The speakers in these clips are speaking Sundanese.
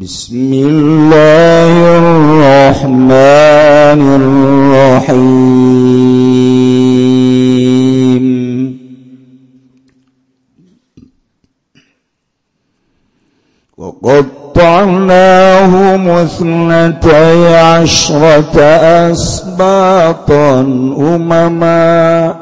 بسم الله الرحمن الرحيم. وقطعناهم اثنتي عشرة أسباطا أمماً.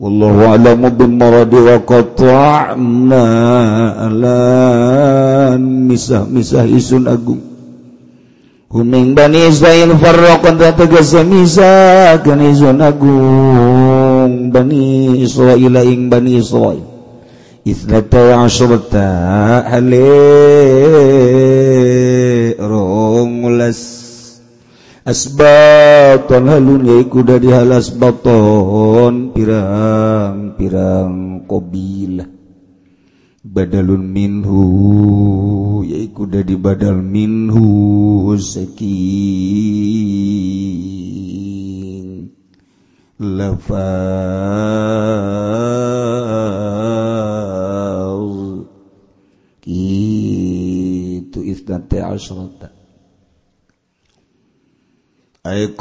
والله أعلم بالمرض وقطعنا على misah-misah isun agung Huming Bani Israel farraqan tegese misah kan isun agung Bani Israel ing Bani Israel Ithnata asyrata hale rongulas asbaton halun yaiku dari halas baton pirang pirang kobilah badalun minhu yaiku dari badal minhu saking lafaz. Kitu isnate asyrata ay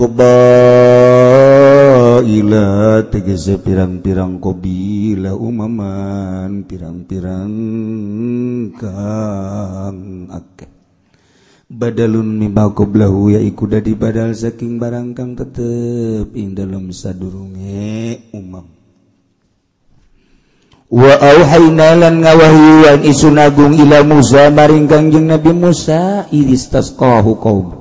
ila tegese pirang-pirang qbila umaman pirang-pirang kang akeh. Badalun mimma qablahu yaiku dadi badal saking barang kang tetep ing dalam sadurunge umam. Wa auhayna lan ngawahyuan isun agung ila Musa maring kangjeng Nabi Musa iristasqahu qaum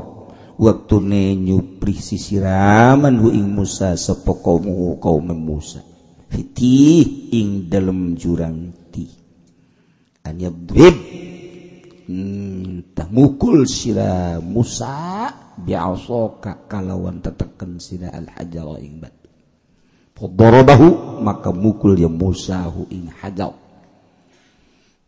waktu nenyupri sisiraman hu ing Musa sapa kaum kaum Musa. Fitih ing dalam jurang ti. Anyadrib hmm, mukul sira Musa biasoka kalawan tetekan sira al hajar ing batu Fadarabahu maka mukul ya Musa hu ing hajar.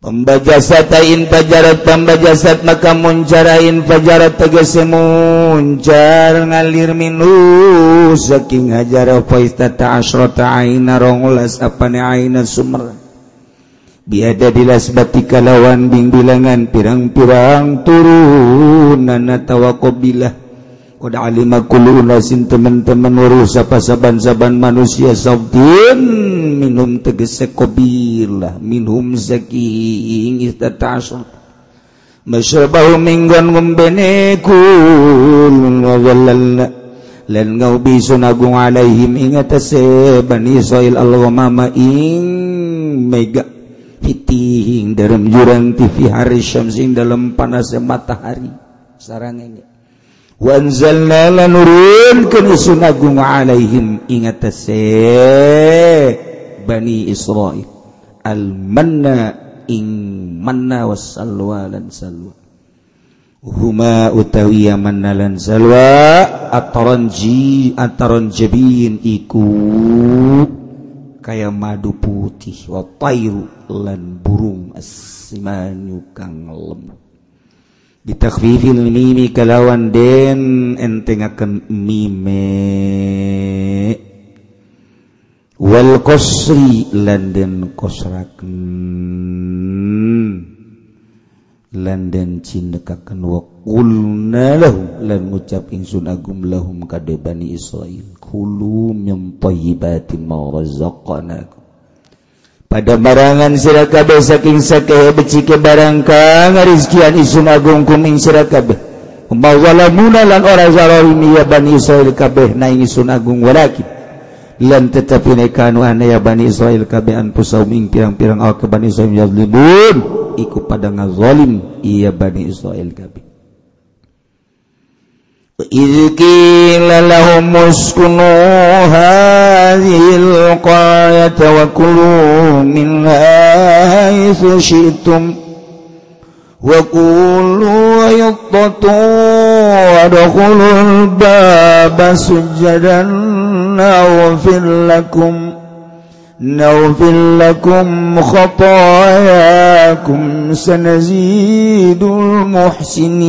Pembajasatain pajarat pembajasat maka muncarain pajarat tegese muncar ngalir minu saking hajara faistata asrata aina rongulas apane aina sumer biada dilas batika lawan bing bilangan pirang-pirang turunan atawa tawakobilah Udah alima kulu unasin teman-teman urus apa saban-saban manusia sabdin minum tegese kobilah minhum zaking istatasun masyrabahu minggan ngumbene kul. Wadhallalna lan ngau ngaubisun agung alaihim ingatase bani Israel mama ing mega hitihing dalam jurang TV hari syamsing dalam panasnya matahari. Sarang ini. Wanzalna nurun kenusun agung alaihim ingatase Bani Israel. Al-manna ing manna wassalwa lan salwa. Huma utawi manna lan salwa ataranji ataranjabin iku kaya madu putih wa tairu lan burung asimanyu kang lembut. Ditakfifil mimi kalawan den entengaken mime. Wal qasri lan den qasraken. Lan den cindekaken wa qulna lahum lan ngucap ingsun agum lahum kade bani Israil. Kulu min thayyibatin ma razaqnakum pada barangan sirakabeh saking sake beci ke barangka ngarizkian isun agung kuming sirakabeh. Mawala munalan ora zalimi ya bani Israel kabeh na isun agung walakin lan tetapi nekanu ane ya bani Israel kabeh anpusau ming pirang-pirang awak ke bani Israel yazlimun iku pada ngazalim iya bani Israel kabeh. إذ قيل لهم اسكنوا هذه القرية وكلوا منها حيث شئتم وقولوا عطة وادخلوا الباب سجدا نغفر لكم نغفر لكم خطاياكم سنزيد المحسنين.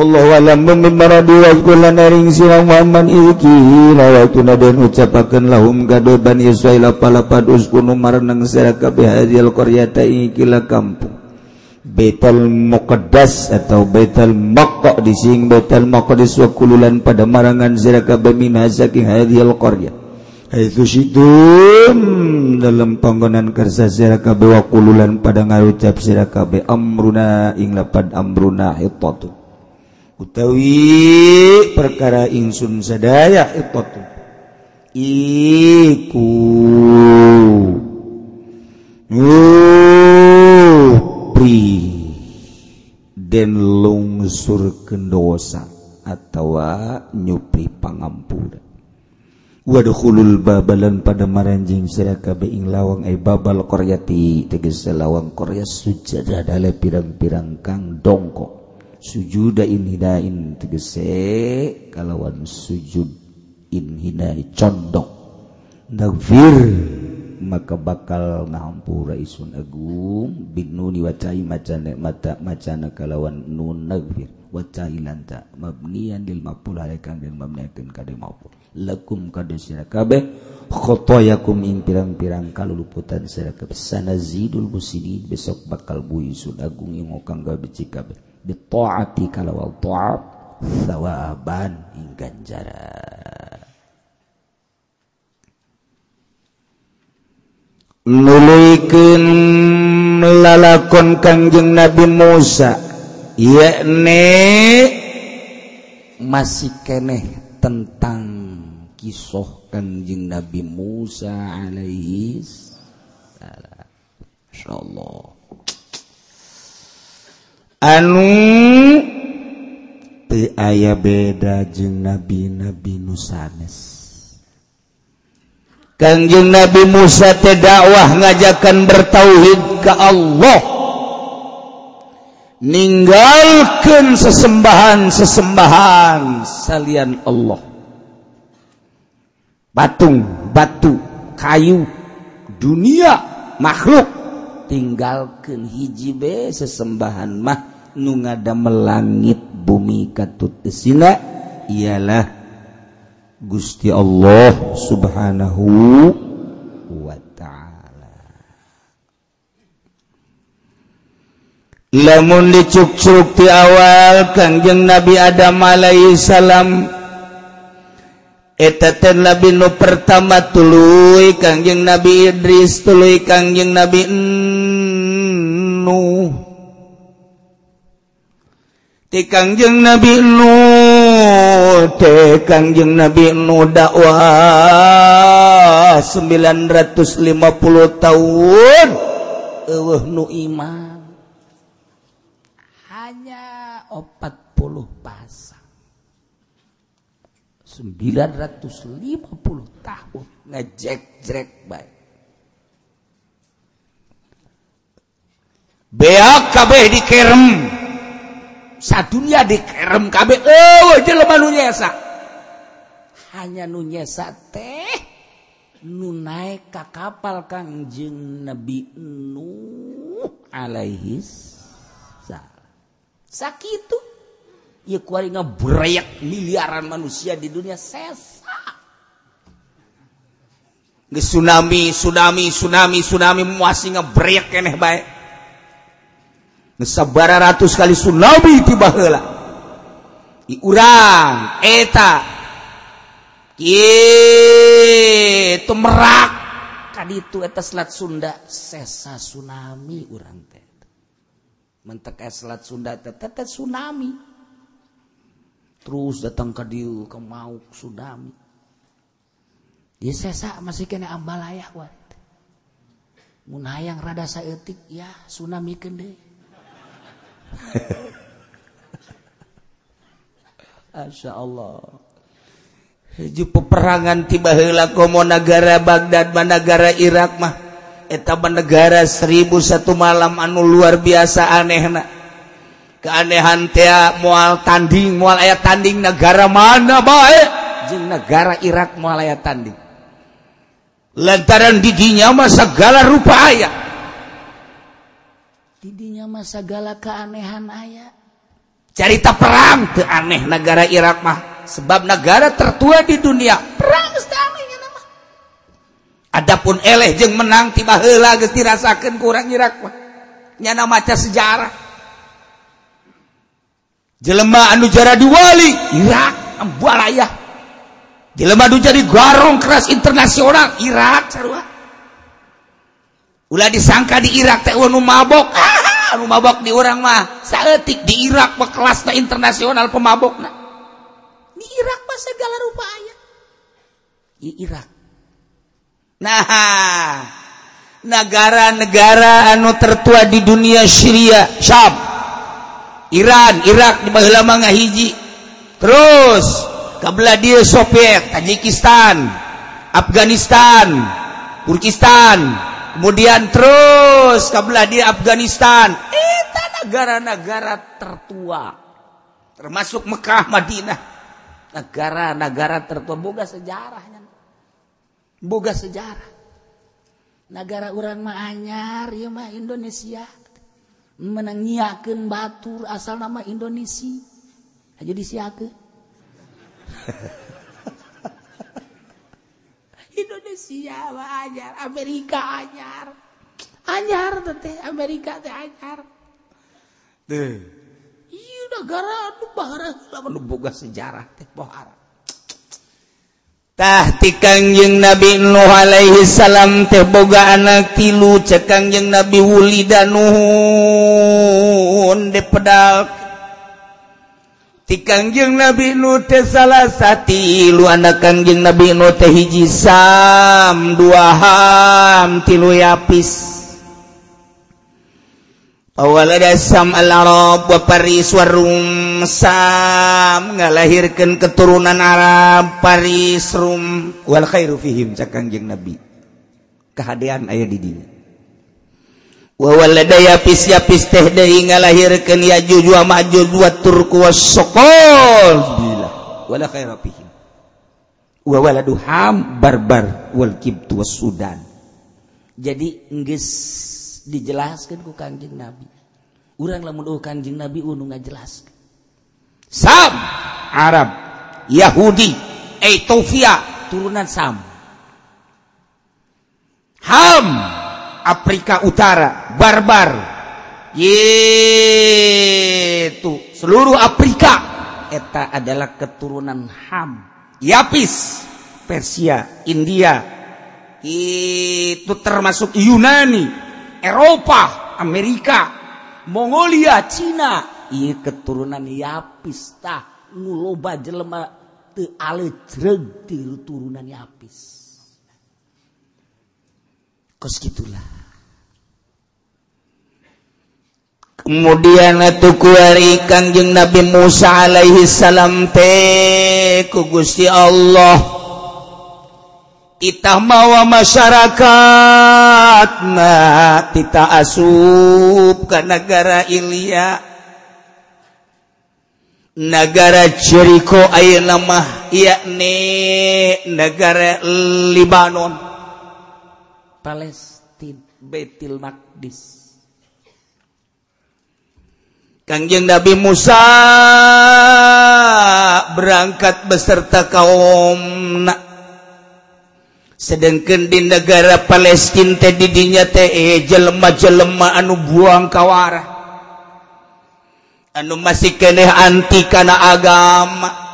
Allahlam membarang sirang Muhammad dan ucapakan lahum gadoban Korea kampung. Betal Moqdas atau Betal Maqqa di sing Betal Maqdis wa kululan pada marangan sirakabeh min saking hadhil qaryah haitsu syitum dalam panggonan kersa sirakabeh bewakululan pada ngarucap sirakabeh amruna ing lapad amruna hitatu utawi perkara ingsun sadaya itu iku. Nyupri dan lungsur kendosa atau nyupri pangampura wadkhulul babalan pada maranjing sira kabeh ing lawang ay babal qaryati tegese lawang qarya sujada dale pirang-pirang kang dongkok. sujuda inhidain tegese kalawan sujud inhidai condong. Dagfir maka bakal ngampura isun agung bin nuni wacai macana mata macana kalawan nun nagfir. Wacai lanta mabnian lil mapul halekan lil mabniakeun kade mapul lakum kade sira kabeh khotoyakum ing pirang-pirang kaluluputan sira kabeh. Sanazidul musidin besok bakal bui isun agung ing kang gawe kabeh. bitaati kalau taat sawaban ing ganjaran nulikeun lalakon Kangjeng Nabi Musa yakni masih keneh tentang kisah kanjeng Nabi Musa alaihi salam insyaallah anu aya beda jeung nabi nabi nusanes kanjeng Nabi Musa teh dakwah ngajakan bertauhid ke Allah. Ninggalkan sesembahan-sesembahan salian Allah. Patung batu kayu dunia makhluk tinggalkan hiji be sesembahan mah. nu ngada melangit bumi katut desina ialah Gusti Allah subhanahu wa ta'ala. Lamun dicuk-cuk ti awal kangjeng Nabi Adam alaihi salam Eteten Nabi nu pertama tuluy kangjeng Nabi Idris tuluy kangjeng Nabi Nuh. Dikangjeng Nabi Nu Kangjeng Nabi Nu dakwah 950 tahun. Nu iman. Hanya 40 pasang. 950 tahun. Ngejek-jrek baik. BKB dikirim sadunya dikerem kabeh. Oh jelema nu nyesa. Hanya nu nyesa teh nu naik ka kapal kangjeng Nabi Nuh alaihi sakitu ieu kuari ngebreyak miliaran manusia di dunia sesa. Nge tsunami tsunami tsunami tsunami muasi ngebreyak keneh baik sabara ratus kali Sunnabi tibalah diurang eta. Itu merak tadi itu eta selat Sunda sesa tsunami urang teh. Mentek selat Sunda teh teh tsunami. Terus datang ke dieu ke mau tsunami. Ya sesa masih kena ambalayah wat mun hayang rada saeutik ya tsunami kende Asya Allah. Hiju peperangan tiba hela komo negara Baghdad negara Irak mah. Etaban negara seribu satu malam anu luar biasa anehna. Keanehan tea mual tanding mual ayat tanding negara mana baik jeng negara Irak mual ayat tanding. Lantaran giginya mah segala rupa ayat didinya masa gala keanehan ayah carita perang ke aneh negara Irak mah. Sebab negara tertua di dunia. Perang nama. Adapun eleh jeng menang tiba hela geus dirasakeun kurang Irak mah. Nyana maca sejarah. Jelema anu jara diwali Irak ambalaya jelema anu jadi garong keras internasional Irak sarua. Ulah disangka di Irak teh anu mabok. Ah, nu mabok di orang mah saeutik di Irak mah kelasna internasional pemabokna. Di Irak mah segala rupa aya. Di Irak. Nah, negara-negara anu tertua di dunia Syria, Syam, Iran, Irak di baheula mah ngahiji. Terus kabelah dia Soviet, Tajikistan, Afghanistan, Turkistan, kemudian terus kabelah di Afghanistan. Itu negara-negara tertua. Termasuk Mekah Madinah. Negara-negara tertua. Boga sejarahnya. Boga sejarah. Negara orang mah anyar ya mah Indonesia. Menangiakan batur asal nama Indonesia. Aja disiakeun Indonesia anyar Amerika anyar. Anyar teh Amerika teh anyar. Deh iya negara anu bahara anu boga sejarah teh bahara. Tah ti kangjeng Nabi Nuh alaihi salam teh boga anak tilu cek kangjeng Nabi Wulida Nuhun de pedal. tikangjeng nabi nute salah sati lu anak kangjeng nabi nu teh hiji sam dua ham tilu yapis Awalada sam al-Arab wa Paris wa sam ngalahirkeun keturunan Arab Paris Rum wal khairu fihim cak Kangjeng Nabi. Kahadean aya di dinya. wawapis-yapis teh lahirkan ya ju maju turkuham barbartu Sudan. Jadi Inggris dijelaskan ku Kanjeng Nabi. Urang lamun oh Kanjeng Nabi unu ngajelaskeun. Sam Arab Yahudi eh, Ethiopia turunan Sam. Ham. Afrika Utara barbar. Yaitu seluruh Afrika. Eta adalah keturunan Ham Yapis Persia India. Itu termasuk Yunani Eropa Amerika Mongolia Cina. Iya keturunan yapis tah nguloba jelema teu tilu turunan yapis kos gitulah. Kemudian tukuari kangjeng Nabi Musa alaihi salam teh ku Gusti Allah. Kita mawa masyarakat nah kita asup ke negara Ilya negara Jericho ayeuna nama yakni negara Libanon. Palestina Betil Maqdis. Kangjeng Nabi Musa berangkat beserta kaum nak. sedangkan di negara Palestina teh didinya teh eh, jelema-jelema anu buang kawara anu masih keneh anti kana agama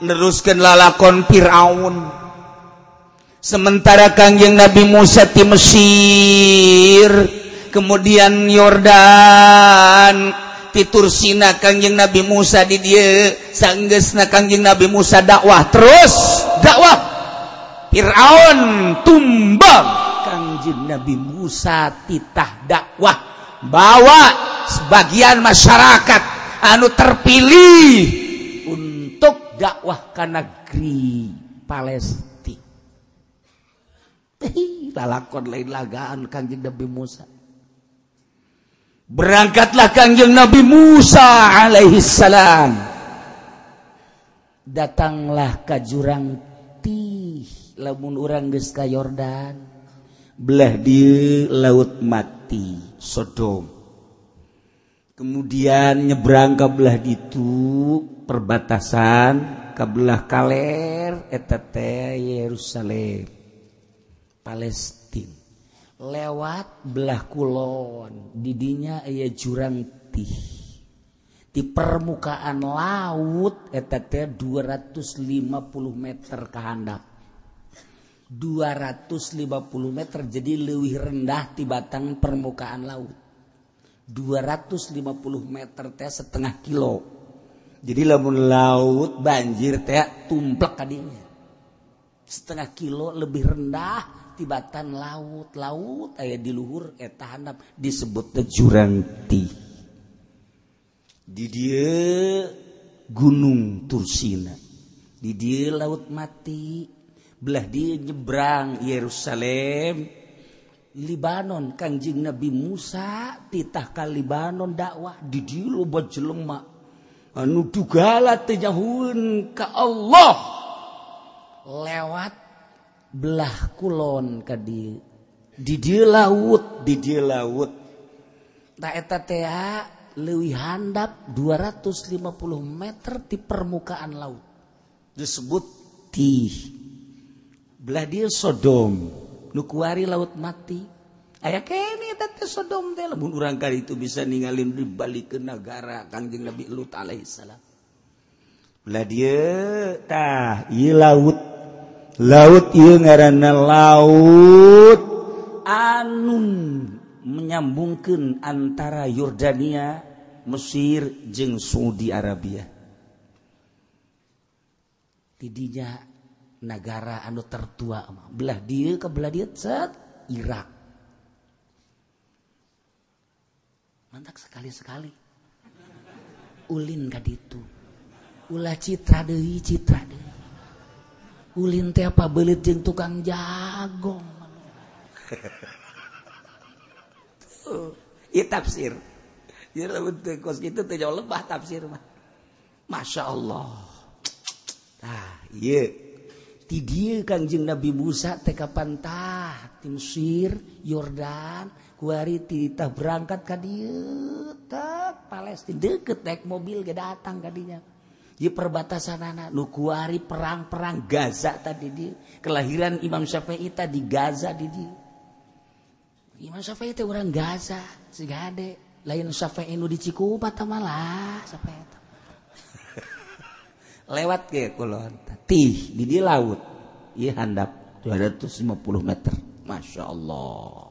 Neruskan lalakon Firaun. sementara Kangjeng Nabi Musa di Mesir kemudian Yordan titur Sina Kangjeng Nabi Musa di dia sanggesna Kangjeng Nabi Musa dakwah terus dakwah. Fir'aun tumbang Kangjeng Nabi Musa titah dakwah. Bawa sebagian masyarakat anu terpilih untuk dakwah ke negeri Palestina. lakon lain lagaan Kangjeng Nabi Musa. Berangkatlah Kangjeng Nabi Musa alaihi salam. Datanglah ke jurang tih lamun urang geus ka Yordan. Belah di laut mati Sodom. Kemudian nyebrang ke belah itu perbatasan ke belah kaler eta Yerusalem. Palestine lewat belah kulon didinya aya jurang tih di permukaan laut eta 250 meter ke handap. 250 meter jadi lebih rendah di batang permukaan laut. 250 meter teh setengah kilo. Jadi lamun laut banjir teh tumplek kadinya. Setengah kilo lebih rendah tibatan laut. Laut aya diluhur eta eh, handap disebut jurangti di dia gunung Tursina. Di dia laut mati. Belah dia nyebrang Yerusalem. Libanon Kangjing Nabi Musa titah ka Libanon dakwah. Di dia loba jelema. Anu dugala tejahun ke Allah. Lewat belah kulon ka di di didi laut. Di didi laut. Ta eta teh leuwih handap 250 meter di permukaan laut. Disebut ti. Belah dia Sodom. Nukuari laut mati. Ayah kene teh Sodom teh lamun urang kali itu bisa ninggalin di balik ke negara kanjeng Nabi Lut alaihi salam belah dia tah ieu laut. Laut ieu ngaranna laut. Anu menyambungkeun antara Yordania, Mesir jeung Saudi Arabia. Tidinya negara anu tertua belah dia ke belah dia set Irak. Mantap sekali-sekali. Ulin ka ditu. Ulah citra deui citra deui ulin teh apa belit jeung tukang jagong. Iya tafsir. Jadi lamun teu kos kitu teu jauh lebah tafsir mah. Masya Allah. Nah iya ti dieu Kangjeng Nabi Musa teh kapantah. Ti Mesir Yordan kuari ti berangkat ka dieu. Tak Palestina deket naik mobil ge datang kadinya di perbatasan anak nukuari perang-perang Gaza tadi di kelahiran Imam Syafi'ita di Gaza di dia Imam Syafi'i itu orang Gaza si gade lain Syafi'i nu di Cikupa malah Syafi'i lewat ke kulon tih di dia laut. Iya handap 250 meter. Masya Allah.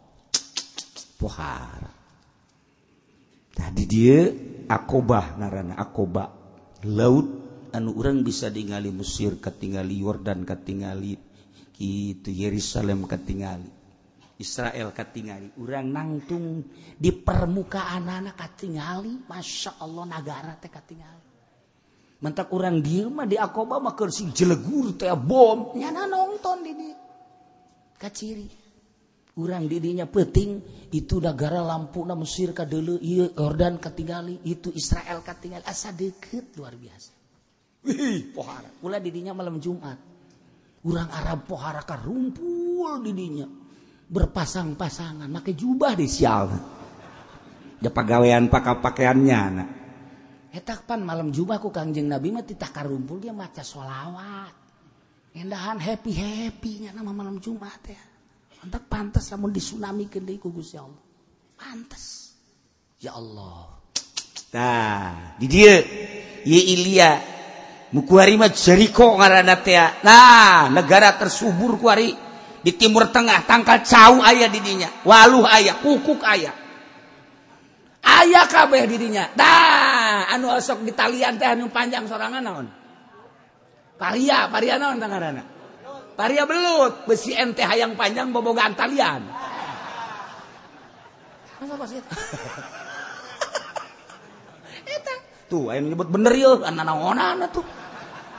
Tadi dia akobah ngaran akoba laut anu urang bisa ningali Mesir ketingali Yordan ketingali itu Yerusalem ketingali Israel ketingali urang nangtung di permukaan anak ketingali Masya Allah negara teh ketingali mentak orang dia mah di akoba mah sing jelegur teh bom. Nyana nonton di dia kaciri. Didinya peting itu negara lampu na Mesir ka dulu Yordan ketinggali itu Israel ketinggal asa deket luar biasa. Pula didinya malam Jumat. Kurang Arab pohara ka rumpul didinya. Berpasang-pasangan make jubah di sial. Ya pegawaian pakai pakaiannya nak etapan malam Jumat ku kangjeng Nabi mah titah rumpul dia maca sholawat. Endahan happy happynya nama malam Jumat ya Mantap pantas namun disunami ke ku Gusti Allah. Pantas. Ya Allah. Nah, di dia. Ye Ilya mukuiko nah negara tersubur kuari. Di Timur Tengah tangka cauh ayah didinya waluh ayaah kukuk ayah ayaah kabeh dirinya dah anu osok di talian teh anu panjang sorangan naon? Paria paria naon tangarana paria belut besi ente hayang panjang bobogaan talian Masa pas eta? eta. Tuh, ayo nyebut bener yuk, anak naonan tuh.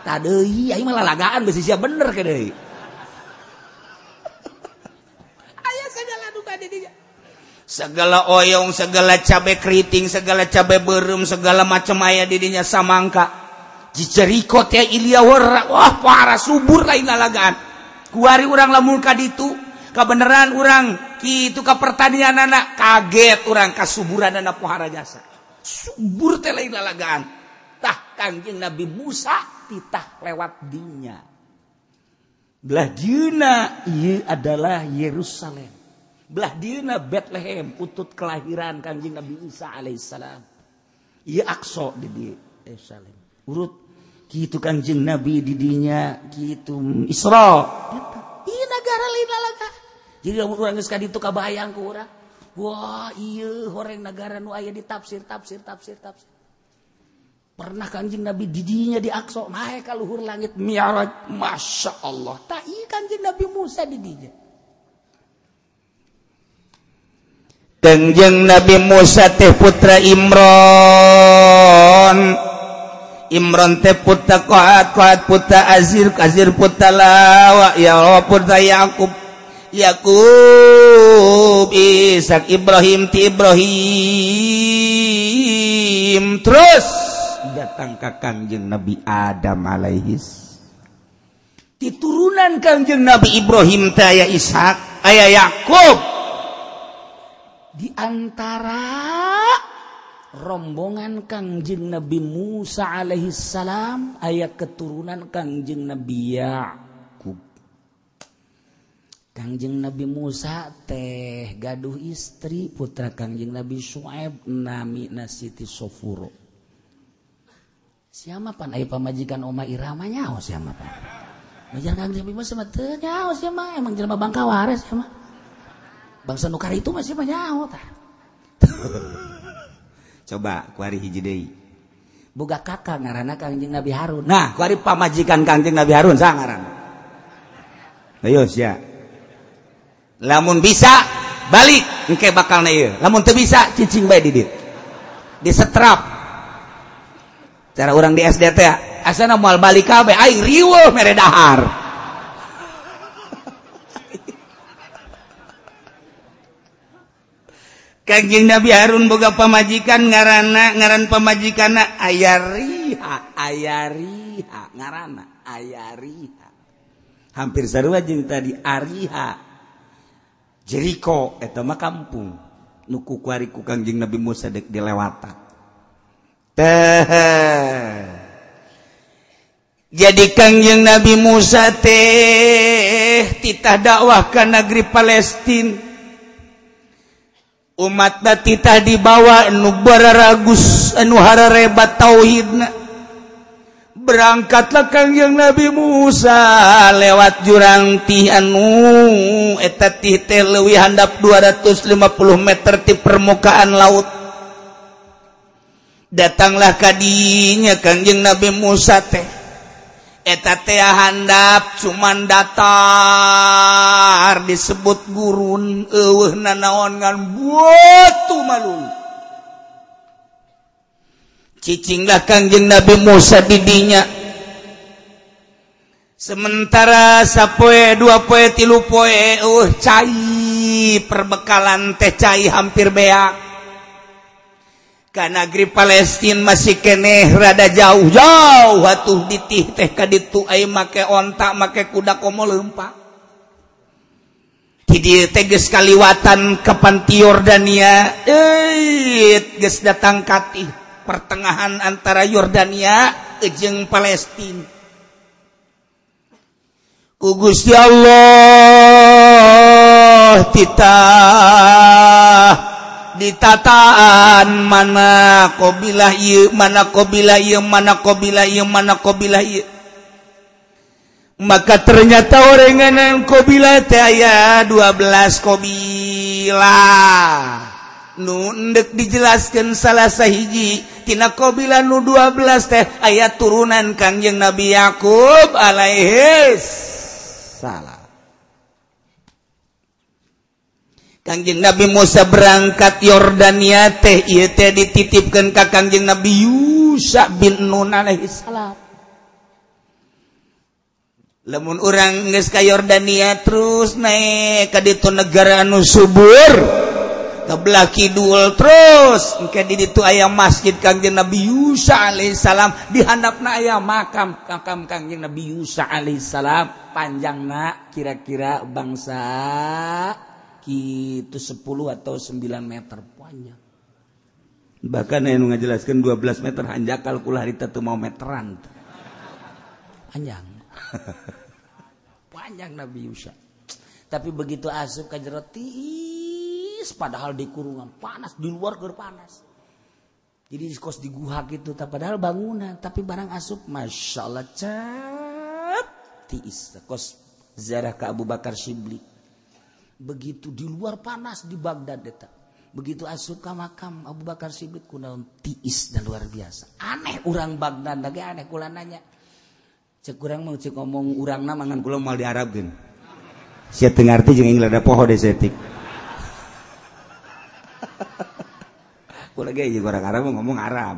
Tadei, ayo malah lagaan besi siap bener ke deui. Aya segala duka di dia. Segala oyong, segala cabai keriting, segala cabai berum, segala macam ayah didinya samangka. Jicerikot ya ilia wara, wah parah subur lain lalagaan. kuari orang lamulka itu kebenaran orang itu ke pertanian anak kaget orang kasuburan anak pohara jasa. Subur telai lalagaan. Tah kanjeng Nabi Musa titah lewat dinya. Belah diuna ia adalah Yerusalem. Belah diuna Bethlehem utut kelahiran kanjeng Nabi Isa alaihissalam. Ia akso di Yerusalem. Urut gitu Kanjeng Nabi didinya gitu Isra. Ieu negara lain lalaga jadi orang urang geus ka ditu kabayang ku urang. Wah iya horeng negara nu aya di tafsir tafsir tafsir tafsir. Pernah Kanjeng Nabi didinya di Aqsa naik ka luhur langit mi'raj. Masya Allah. Tak iya Kanjeng Nabi Musa didinya Tengjeng Nabi Musa teh putra Imron. Imron teh puta qaat qaat puta azir azir puta lawa. Ya lawa puta Yakub. Yakub Ishak Ibrahim ti Ibrahim. Terus datang ke kangjeng Nabi Adam alaihis. Diturunan kangjeng Nabi Ibrahim teh aya Ishak aya Yakub. Di antara rombongan Kangjeng Nabi Musa alaihissalam ayat keturunan Kangjeng Nabi Yakub. Kangjeng Nabi Musa teh gaduh istri putra Kangjeng Nabi Suaib nami Nasiti Sofuro. Siapa pan ayah pamajikan Oma Irama nyaho siapa pan? Majar Kangjeng Nabi Musa mah teu nyaho siapa emang jelema bangka waris siapa? Bangsa nukar itu masih mah nyaho tah. coba kuari hiji deui. Boga kakak ngaranna Kangjeng Nabi Harun. Nah kuari pamajikan Kangjeng Nabi Harun sa ngaranna. Ayos ya lamun bisa balik. Engke bakal na ieu. Lamun teu bisa cicing bae di di setrap cara orang di SDT ya. Asana moal balik kabeh aing riweuh mere dahar. Kajing Nabi Harun boga pamajikan ngarana ngaran pamajikan ayariha ayariha ngarana ayariha. Hampir sarua jeung tadi ariha. Jeriko eta mah kampung nu kukuariku Kangjeng Nabi Musa dek dilewatan. Teh jadi Kangjeng Nabi Musa teh titah dakwah ke negeri Palestina umat titah dibawa nubara ragus anuhara rebat tauhidna. Berangkatlah kang yang Nabi Musa lewat jurang tih anu eta tih teh leuwih handap 250 meter di permukaan laut. Datanglah kadinya kangjeng Nabi Musa teh. Handap cuman datar disebut gurun nanaonngan buat malu cicinglah kangjeng Nabi Musa didinya. Sementara sapoe dua poe tilu poe uh cai perbekalan teh cai hampir beak negeri Palestine masih keneh rada jauh-jauh atuh ditih teh ka ditu ai make ontak make kuda komo leumpa hidi teh geus kaliwatan ke panti Yordania eh geus datang katih pertengahan antara Yordania jeung Palestina. Ku Gusti Allah titah. ditataan mana qbillah mana qbillah mana qbillah mana qbillah maka ternyata oranganan qbillah aya 12 qbilah nu endek dijelaskan salah sahiji tina qbilah nu 12 teh ayat turunan Kangjeng Nabi Yakub alaihi salam Kanjeng Nabi Musa berangkat Yordania teh ieu teh dititipkeun ka Kanjeng Nabi Yusa bin Nun alaihi salam. Lamun urang geus ka Yordania terus naik ka ditu negara anu subur ke belah kidul terus engke di ditu aya masjid Kanjeng Nabi Yusa alaihi salam di handapna aya makam makam Kanjeng Nabi Yusa alaihi salam panjangna kira-kira bangsa itu 10 atau 9 meter. Panjang bahkan yang ngajelaskan 12 meter hanya kalkulah kita tuh mau meteran. Panjang. Panjang Nabi Yusa tapi begitu asup ke jerotis padahal di kurungan panas di luar ger panas. Jadi kos di guha gitu padahal bangunan tapi barang asup masya Allah cap tiis kos zarah ke Abu Bakar Shibli begitu di luar panas di Baghdad deta. Begitu asuka makam Abu Bakar Siddiq kunaon tiis dan luar biasa. Aneh orang Baghdad lagi aneh kula nanya. Cek kurang mau cek ngomong urang nama ngan kula mau di Arab gen sia teu ngarti jeung ada poho de setik kula ge orang Arab ngomong Arab.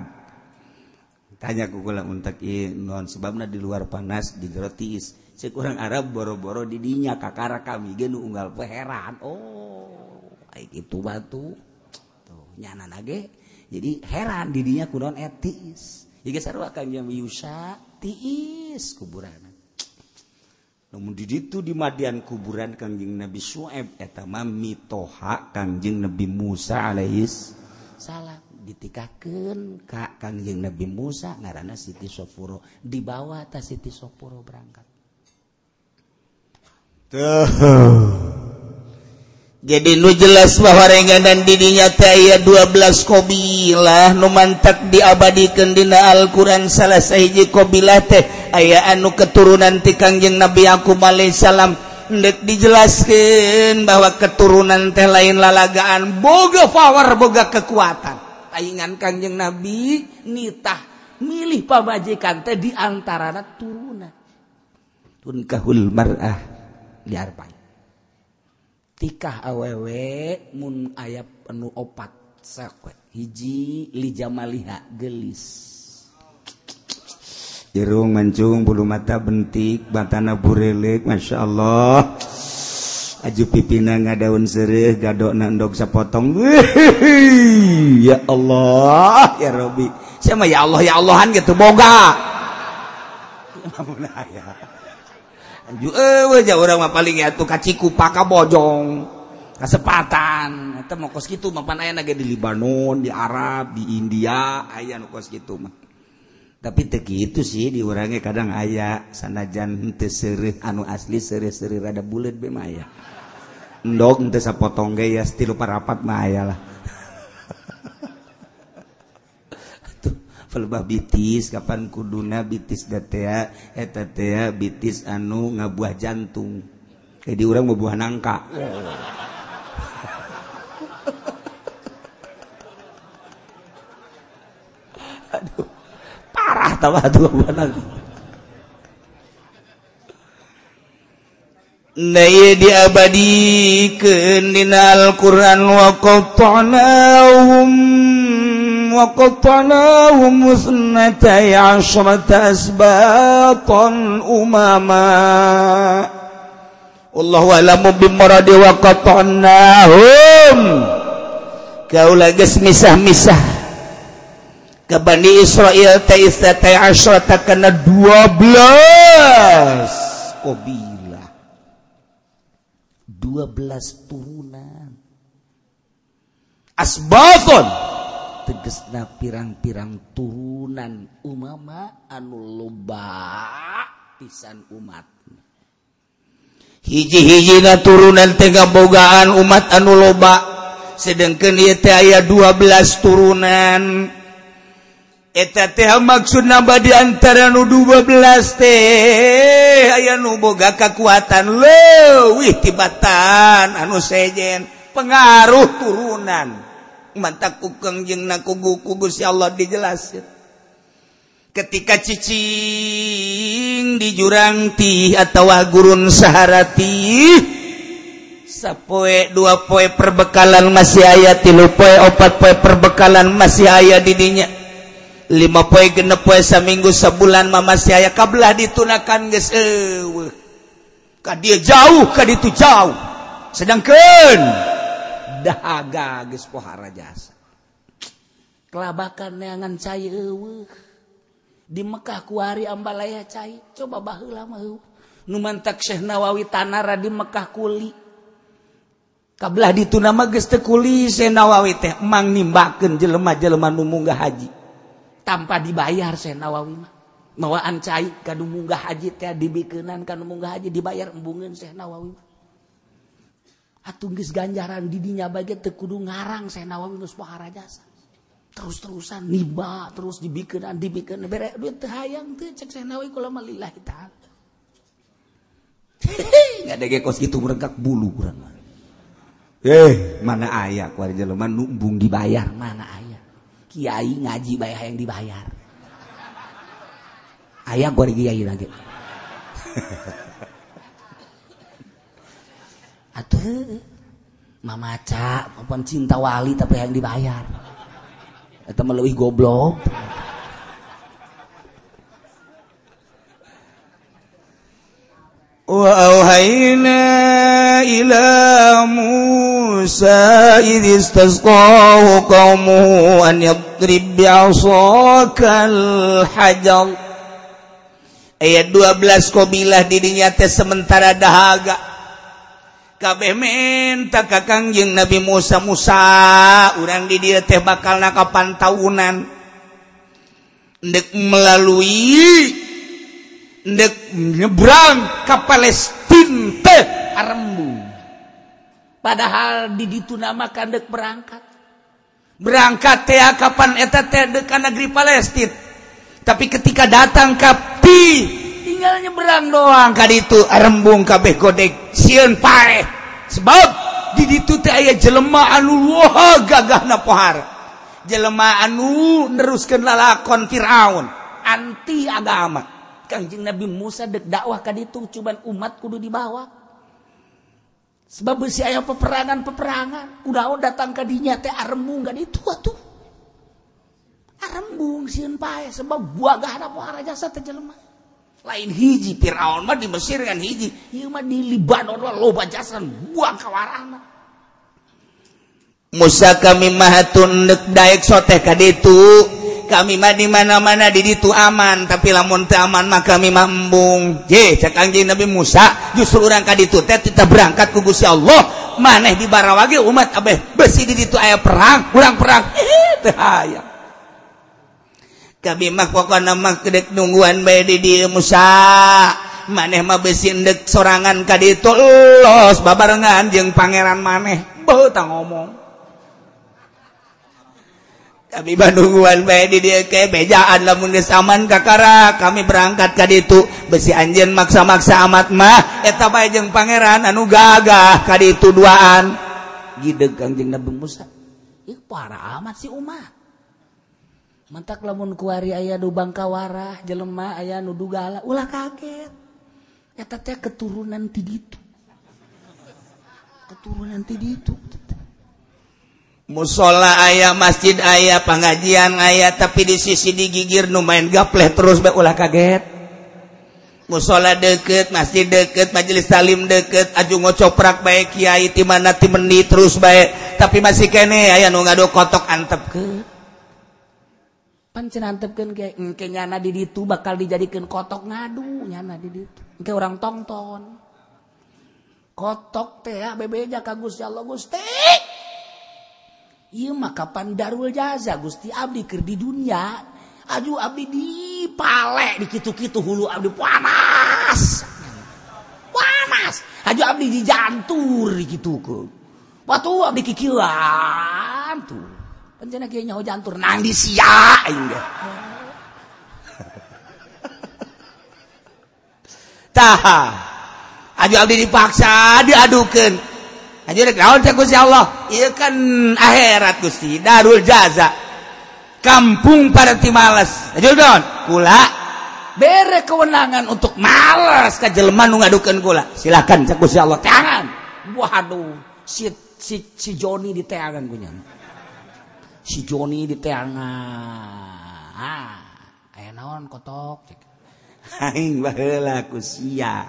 Tanya ku kula untak non sebabna di luar panas di tiis sekurang Arab boro-boro didinya kakara kami genu unggal peheran. Oh itu batu. Tuh nyana nage. Jadi heran didinya kunon etis eh, jika sarwa kang yang biusa tiis kuburan namun di situ di Madian kuburan Kangjeng Nabi Su'aib eta mah mitoha Kangjeng Nabi Musa alaihis salam. Ditikakeun ka Kangjeng Nabi Musa ngaranna Siti Sopuro dibawa ta Siti Sopuro berangkat. jadi nu jelas bahwarengan dan didinya tay 12 kobilah numantak diabadikan Dina Alquran salah sahiji qbilah teh aya anu keturunan tikangjeng Nabi aku Malaysialam ndak dijelaskan bahwa keturunan teh lain lalagaan boga power boga kekuatan. Taingan Kangjeng Nabi nitah milih pabajikan teh diantara turunan. Tunkahul mar'ah. diarpain tikah awewe mun ayat penuh opat sakwe hiji lijamaliha gelis. Jerung mancung bulu mata bentik batana burelek masya Allah. Aju pipina ngadaun serih gadok nandok sapotong ya Allah ya Robi sama ya Allah ya Allahan gitu boga. Ya Eh, orang paling tuh kaciku paka bojong. Kesepatan mau kos gitu mapan ayah naga di Libanon di Arab di India ayah nu kos gitu mah. Tapi begitu sih di kadang aya sanajan hente serih anu asli serih serih rada bulat be mah ayah ndok hente sapotong ge ya stilu parapat mah ayah lah. felbah bitis kapan kuduna bitis datea etatea bitis anu ngabuah jantung. Jadi orang buah nangka. Aduh parah tawa tuh buah nangka. Naya diabadikan dina Quran wa qatnahum وقطعناهم اثنتي عشرة أسباطا أماما. والله أعلم بمراد وقطعناهم. كولا geus misah-misah ke Bani Israel teh Kena dua belas. Oh, Kobila Dua belas turunan. Asbaton. tegesna pirang-pirang turunan umama anu loba pisan umat. Hiji-hijina turunan tega bogaan umat anu loba. Sedangkan itu ayat 12 turunan. Eta teh maksud nambah di antara nu 12 teh aya nu boga kekuatan leuwih tibatan anu sejen. Pengaruh turunan. mata kukeng jeung nakugu-kugu si Allah dijelasin. Ketika cicing di jurang tih atau gurun sahara tih sapoe dua poe perbekalan masih ayat tilu poe opat poe perbekalan masih ayat didinya lima poe genep poe saminggu sebulan mama masih ayah kabelah ditunakan geus eueuh. Ka dia jauh ka ditu jauh. Sedangkan dahaga geus pohara jasa. Kelabakan neangan cai eueuh. Di Mekah kuari ambalaya cai, coba baheula mah Nu mantak Syekh Nawawi Tanara di Mekah kuli. Kabelah dituna mah geus teu kuli Syekh Nawawi teh emang nimbakeun jelema-jelema nu munggah haji. Tanpa dibayar Syekh Nawawi mah. Mawaan cai kanu munggah haji teh dibikeunan kanu munggah haji dibayar embungeun Syekh Nawawi mah. atungis ganjaran didinya bagian tekudu ngarang saya nawa minus pahara jasa. Terus terusan niba terus dibikinan dibikin bere duit terhayang tuh cek saya nawa kalau melilah kita nggak ada kos gitu merengkak bulu kurang mah. Eh. Mana ayah kuari jelema numbung dibayar mana ayah kiai ngaji bayar yang dibayar. Ayah kuari kiai lagi. Aduh, Mama cak, maupun cinta wali tapi yang dibayar. Atau melalui goblok. وأوحينا إلى موسى إذ استسقاه قومه أن يضرب بعصاك الحجر Ayat 12 Kobilah dirinya teh sementara dahaga kabeh minta kakangjeng Nabi Musa Musa urang di dia teh bakal na kapan tahunan ndek melalui ndek nyebrang ke Palestina teh arembu. Padahal di ditu nama kandek berangkat. Berangkat teh kapan eta teh dekat negeri Palestina. Tapi ketika datang ke tinggalnya berang doang. Kali itu rembung kabeh godek. Sieun pae. Sebab di ditu teh aya jelema anu gagah na pohar. Jelema anu neruskeun lalakon Firaun. Anti agama. Kanjeng Nabi Musa dek dakwah ka ditu cuman umat kudu dibawa. Sebab besi ayah peperangan peperangan udah datang ke dinya teh arembung gak itu tuh arembung sieun pae. Sebab buagah apa pohara jasa teh jelema lain hiji Firaun mah di Mesir kan hiji. Ieu mah di Libanon mah loba jasan buang kawarana Musa kami mahatun neuk daek soteh ka ditu kami mah di mana-mana di ditu aman tapi lamun teu aman mah kami mambung. Je cak anjing Nabi Musa justru urang ka ditu teh kita berangkat ku Gusti Allah. Maneh di barawage umat abeh besi di ditu aya perang urang perang. Teu hayang kabimakdek nungguan bay di Musa. Manehmah besindek sorangan ka itu los babarengan jeung pangeran maneh. Beuta ngomong. Kami bandunguan bay di dia ke bejaan lamun geus aman kakara. Kami berangkat ka ditu. Besi anjeun maksa-maksa amat mah. Eta bae jeung pangeran anu gagah ka ditu duaan. Gideg kangjeng Nabi Musa. Ieu parah amat si umat mata lamun kuari ayah dubang kawarah jelemah ayah nudu gala ulah kaget. Eta teh keturunan ti ditu. Keturunan ti ditu. Musola ayah masjid ayah pengajian ayah tapi di sisi digigir nu main gapleh terus be ulah kaget. Musola deket masjid deket majelis salim deket aju ngocoprak baik kiai timana timeni terus baik tapi masih kene ayah nu ngado kotok antep ke. pancantepkenkenya di ditu bakal dijadikan kotok ngadu nyana di ditu. Engke orang tongton. Kotok teh ah, bebeja ka Gusti Allah. Gusti! Iya mah kapan darul jaza Gusti abdi ker di dunia. Aju abdi di pale di kitu-kitu hulu abdi panas. Panas! Aju abdi di jantur di kitu ke. Waktu abdi kikilan tuh. Penjana kieu nyawa jantur nang di sia aing ge. Tah. Aju abdi dipaksa diadukeun. Aju rek naon teh Gusti Allah? Ieu kan akhirat Gusti, darul jaza. Kampung para ti malas. Aju don, kula bere kewenangan untuk malas ka jelema nu ngadukeun kula. Silakan cek Gusti Allah tangan. Waduh, si si, si Joni diteangan kunyang. si Joni di teanga ah aya naon kotok. Cek aing baheula ku sia.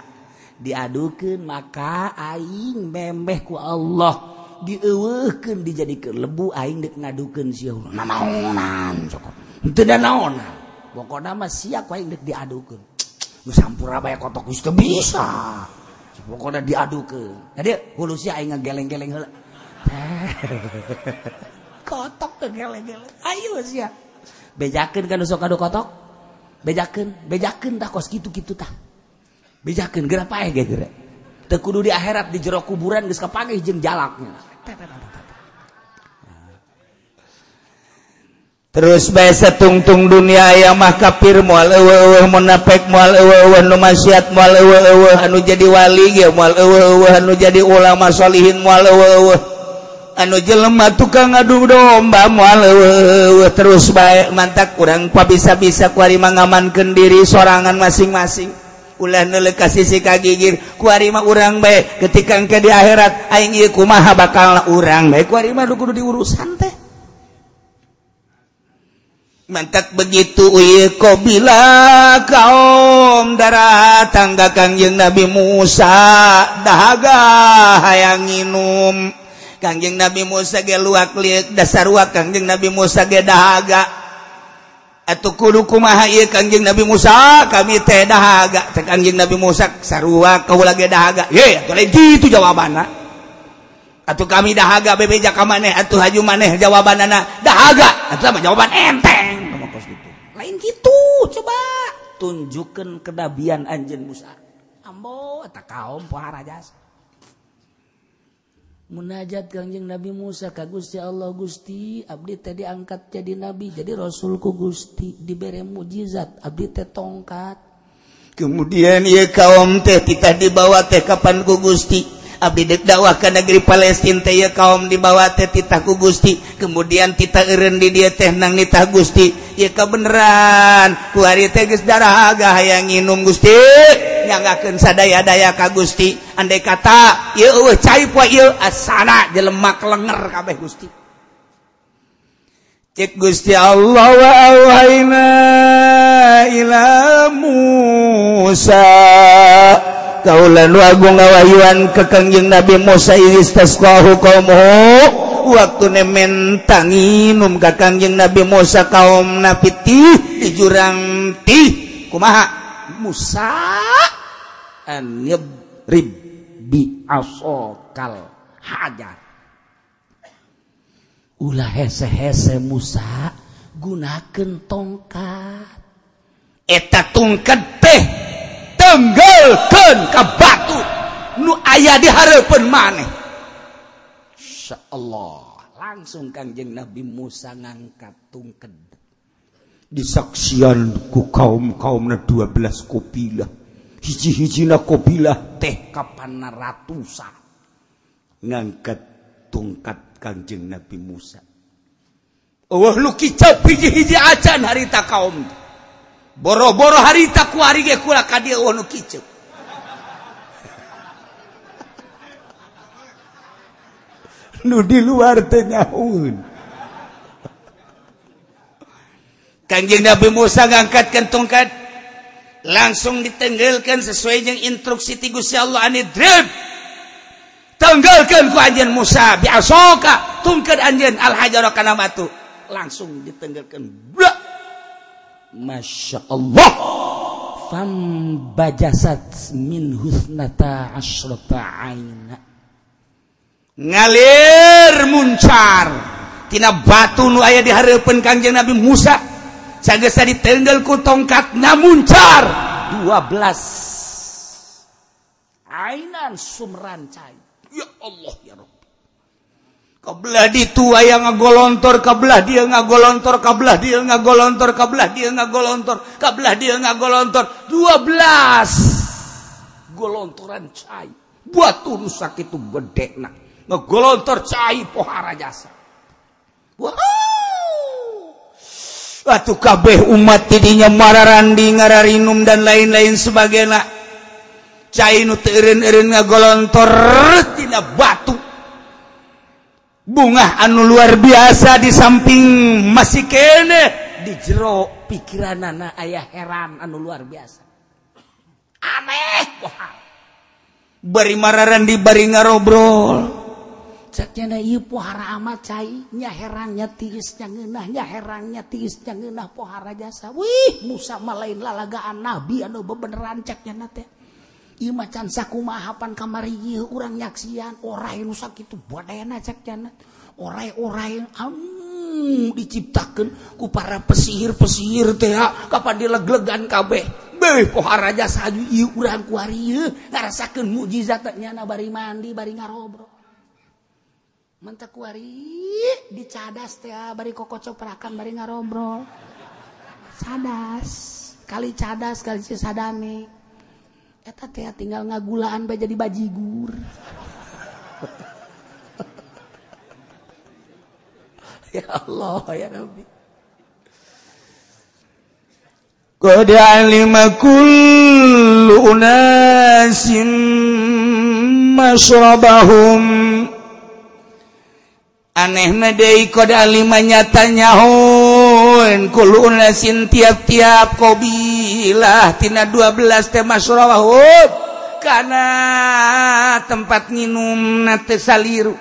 Diadukeun maka aing bembeh ku Allah. Dieuweuhkeun dijadikeun lebu aing dek ngadukeun sia. Nanaonan cukup teu da naonan. Pokona mah sia ku aing dek diadukeun. Nu sampura bae kotok geus teu bisa. Pokona diadukeun. Jadi hulu sia aing ngegeleng-geleng heula. kotok gele-gele. Ayo sia bejakeun kan sok kado kotok? Bejakeun bejakeun tah kos kitu-kitu tah. Bejakeun geura pae ge geura teu kudu di akhirat di jero kuburan geus kapagih jeung jalaknya. Terus bae setungtung dunia aya mah kafir moal eueuh munafik moal eueuh nu maksiat moal eueuh anu jadi wali ge moal eueuh anu jadi ulama solihin moal eueuh anu jelemah tukang ngadu domba mual terus baik mantap kurang pa bisa-bisa kuari mangamankan diri sorangan masing-masing. Ulah neleka sisi kagigir kuari mah urang baik ketika engke di akhirat aing ieu kumaha bakal urang baik kuari mah kudu diurusan teh. Mantap begitu uye kau bila kaum darah tangga kangjeng Nabi Musa dahaga hayang minum Kangjeng Nabi Musa ge luak liek dasar wa Kangjeng Nabi Musa ge dahaga. Atuh kudu kumaha ieu Kangjeng Nabi Musa ah, kami teh dahaga. Teh Kangjeng Nabi Musa sarua kaula ge dahaga. Ye, atuh gitu jawabanna. Atuh kami dahaga bebeja ka maneh atuh haju maneh jawabanna dahaga. Atuh mah jawaban enteng. gitu. Lain gitu coba tunjukkan kedabian anjeun Musa. Ambo eta kaum pohara jasa. munajat Kangjeng Nabi Musa ka Gusti Allah. Gusti Abdi teh diangkat jadi nabi jadi Rasulku Gusti. Diberi mukjizat Abdi teh tongkat. Kemudian ia kaum teh kita dibawa teh kapan ku Gusti? Abdi dek dakwah ke negeri Palestina teh ya kaum dibawa teh tita ku Gusti. Kemudian tita eren di dia teh nang nitah Gusti. Ya kebenaran ku hari teh geus daraga hayang nginum Gusti. nyaken sadaya-daya ka Gusti. Andai kata asana dilemak lenger kabeh Gusti. Cek Gusti Allah wa auhayna ila Musa. Kaulan wa agung ngawahyuan ke kangjeng Nabi Musa istasqahu qaumuhu waktu nementangi num ka kangjeng Nabi Musa kaum napiti di jurang ti kumaha? Musa an yadrib bi asokal hajar. Ulah hese-hese Musa gunakan tongkat. Eta tongkat teh tenggelkeun ka batu nu aya di hareupeun maneh. Insyaallah langsung kanjeng Nabi Musa ngangkat tungked disaksian ku kaum kaum na 12 kopilah hiji-hijina kopilah teh kapan ratusan. Ngangkat tongkat kanjeng Nabi Musa. Wah lu kicap hiji-hiji acan harita kaum. Boro-boro harita ku hari ge kula ka dia wah lu kicap. Nu di luar teh nyaun Kanjeng Nabi Musa ngangkatkan tongkat langsung ditenggelkan sesuai dengan instruksi ti Gusti Allah ani drib tenggelkan ku anjeun Musa biasoka tungkeun anjeun al hajar kana batu langsung ditenggelkan Blah. Masya Allah fam bajasat min husnata asyrata aina. Ngalir muncar. Tina batu nu aya di hareupeun kanjeng Nabi Musa sagesa ditenggal ku tongkat namuncar 12 ainan sumran cai ya Allah ya Rabbi. Kebelah ditua yang ngagolontor kabelah dia ngagolontor kabelah dia ngagolontor kabelah dia ngagolontor kabelah dia ngagolontor. 12 golontoran cair buat rusak itu gede nak. Ngegolontor cair pohara jasa. Wow Watu kabeh umat tidinya mararandi ngararinum dan lain-lain sebagainya. Cainu teureun-eureun ngagolontor tina batu. Bunga anu luar biasa di samping masih kene di jero pikiran anak ayah heran anu luar biasa. Aneh wah. Bari mararandi bari ngarobrol. caknya pohara amat cai. Nya herangnya tiisnya ngenahnya herangnya tiisnya ngenah pohara jasa. Wih Musa malain lalagaan nabi anu bebeneran caknya nate Ima can sakumahapan kamari ieu urang nyaksian. Orai nu sakitu badayana caknya orai-orai am diciptakan ku para pesihir-pesihir teh kapan dileglegan kabeh. Beh, pohara jasa ieu urang ku ari ieu ngarasakeun mukjizat nya bari mandi bari ngarobro mentekwari dicadas teh ah, bari kokocok perakan, bari ngarobrol. Cadas kali cadas kali cisadane. Eta teh ah, tinggal ngagulaan bae jadi bajigur. Ya Allah ya Nabi Qad alima kullu unasim mashrabahum aneh mede kodalima nyatanyahonkulusin tiap-tiap kobilahtina 12 tema Surawahud karena tempat minum saliru.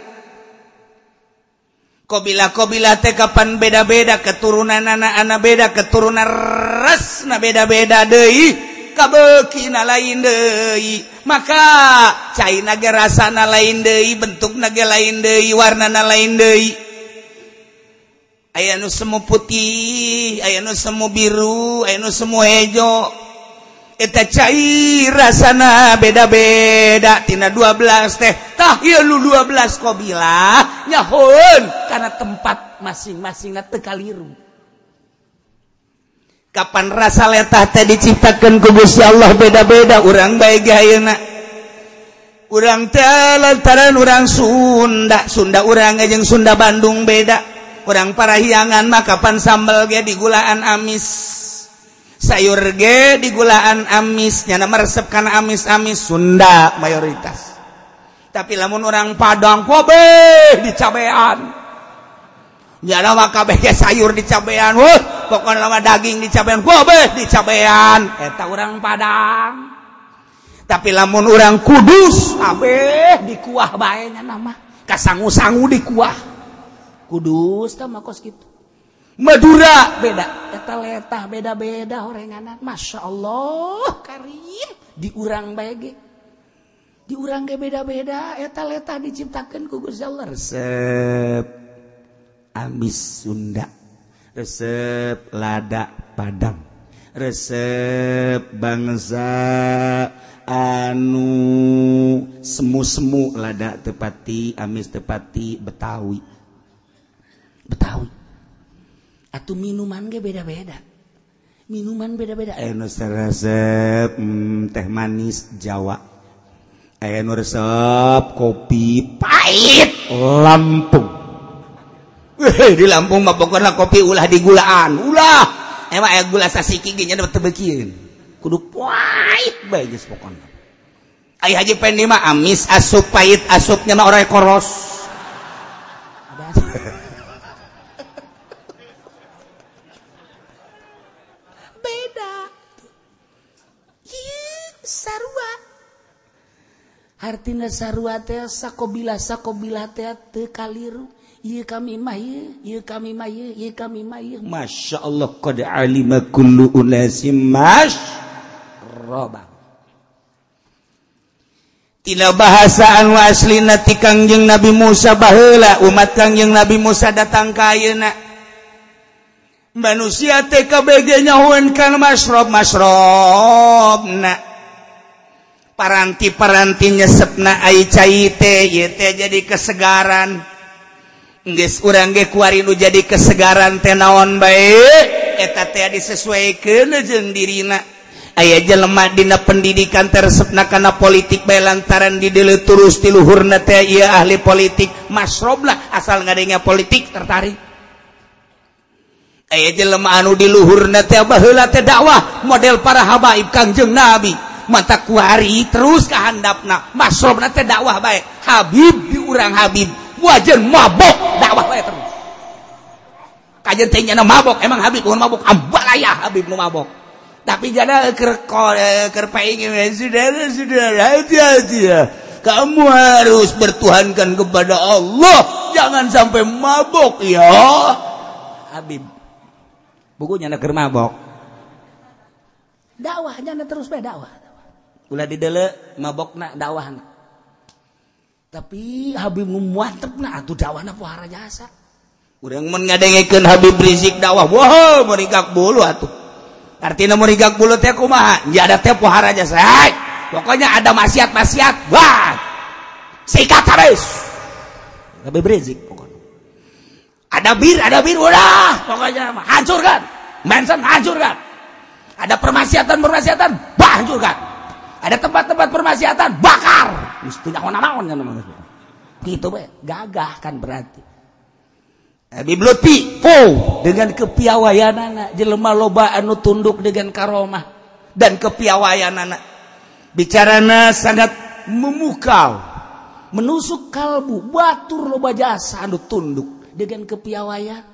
Kobila kobila teh kapan beda-beda keturunan anak-anak beda keturunan resna beda-beda Dei kabekina lain Dei maka cair gerasana lain Dei bentuk naga lain Dei warnana lain Dei aya nu semu putih aya nu semu biru aya nu semu hejo eta cair rasana beda-bedatina 12 tehtah lu 12 qbilahnyahun karena tempat masing-masing tekaliru kapan rasa letah tadi diciptakan kubusya Allah beda-beda? Orang baik gayena orang teh lantaran orang Sunda. Sunda orang aja Sunda Bandung beda. Orang parahyangan mah kapan sambal ge di gulaan amis. Sayur ge di gulaan amis. Nyana meresepkan amis-amis. Sunda mayoritas. Tapi lamun orang Padang kobe di cabean. Nyana maka bege sayur dicabean wah pokoknya lama daging dicabean bobeh dicabean eta orang padang. Tapi lamun orang kudus abe di kuah bae nama. Kasangu-sangu di kuah. Kudus sama kos gitu Madura. Beda eta letah beda-beda horenganan Masya Allah karim. Diurang bae ge. Diurang ge beda-beda eta letah diciptakan ku Gusti Allah resep ambis Sunda. Resep lada Padang. Resep bangsa anu semu-semu lada tepati amis tepati Betawi. Betawi. Atau minuman ge beda-beda. Minuman beda-beda. Aya nu resep mm, teh manis Jawa. Aya nu resep kopi pahit Lampung di Lampung mah pokoknya kopi ulah di gulaan. Ulah. Emang aya gula sasiki ge nya dapat tebekieun kudu pahit bae geus pokona Ayah Haji Pendi mah amis asup pahit asupnya mah orang koros. Artinya sarua teh sakobila sakobila teh teu kaliru kami may kami may kami may Masya Allah qad alima kullu unasim mas roba. Tina bahasaan wa aslina ti Kangjeng Nabi Musa baheula umat Kangjeng Nabi Musa datang ka ayeuna. Manusia teh kabeh nyahueun kana masrob masrobna paranti-paranti nyesepna ai cai teh ieu teh jadi kesegaran. nggis urang ge kuari jadi kesegaran tenaon baik eta teh disesuaikan jeung dirina. Aya jelema dina pendidikan tersepna kana politik bae lantaran didele terus tiluhurna teh ieu ahli politik. Masroblah asal ngadengnya politik tertarik. Aya jelema anu diluhurna teh baheula teh dakwah model para habaib kanjeng nabi. Mata kuari terus kahandapna. Masrob teh dakwah bae. Habib di urang habib. Wajar mabok. Dakwah wae terus. Kajian tinggi mabok. Emang Habib bukan mabok. Ambalaya Habib nu mabok. Tapi jangan ker ker pengen sudah sudah hati-hati ya. Kamu harus bertuhankan kepada Allah. Jangan sampai mabok ya. Habib bukunya nak mabok. Dakwah jangan terus be dakwah. Ulah di mabok nak dakwah tapi Habib muantep nah atuh dawana pohara jasa. Urang mun ngadengekeun Habib Rizik dakwah wah merigak bulu atuh. Artinya merigak bulu teh kumaha? Nya ada teh pohara jasa Hai. pokoknya ada maksiat-maksiat wah. Sikat habis. Habib Rizik pokoknya. Ada bir ada bir udah. Pokoknya hancurkan. Manson hancurkan. Ada permaksiatan permaksiatan bah hancurkan. Ada tempat-tempat permaksiatan bakar. Mesti naon naon kan gitu be. Gagah kan berarti. Abi Lutfi oh dengan kepiawaian anak jelema loba anu tunduk dengan karomah. Dan kepiawaian anak bicarana sangat memukau. Menusuk kalbu batur loba jasa anu tunduk dengan kepiawaian.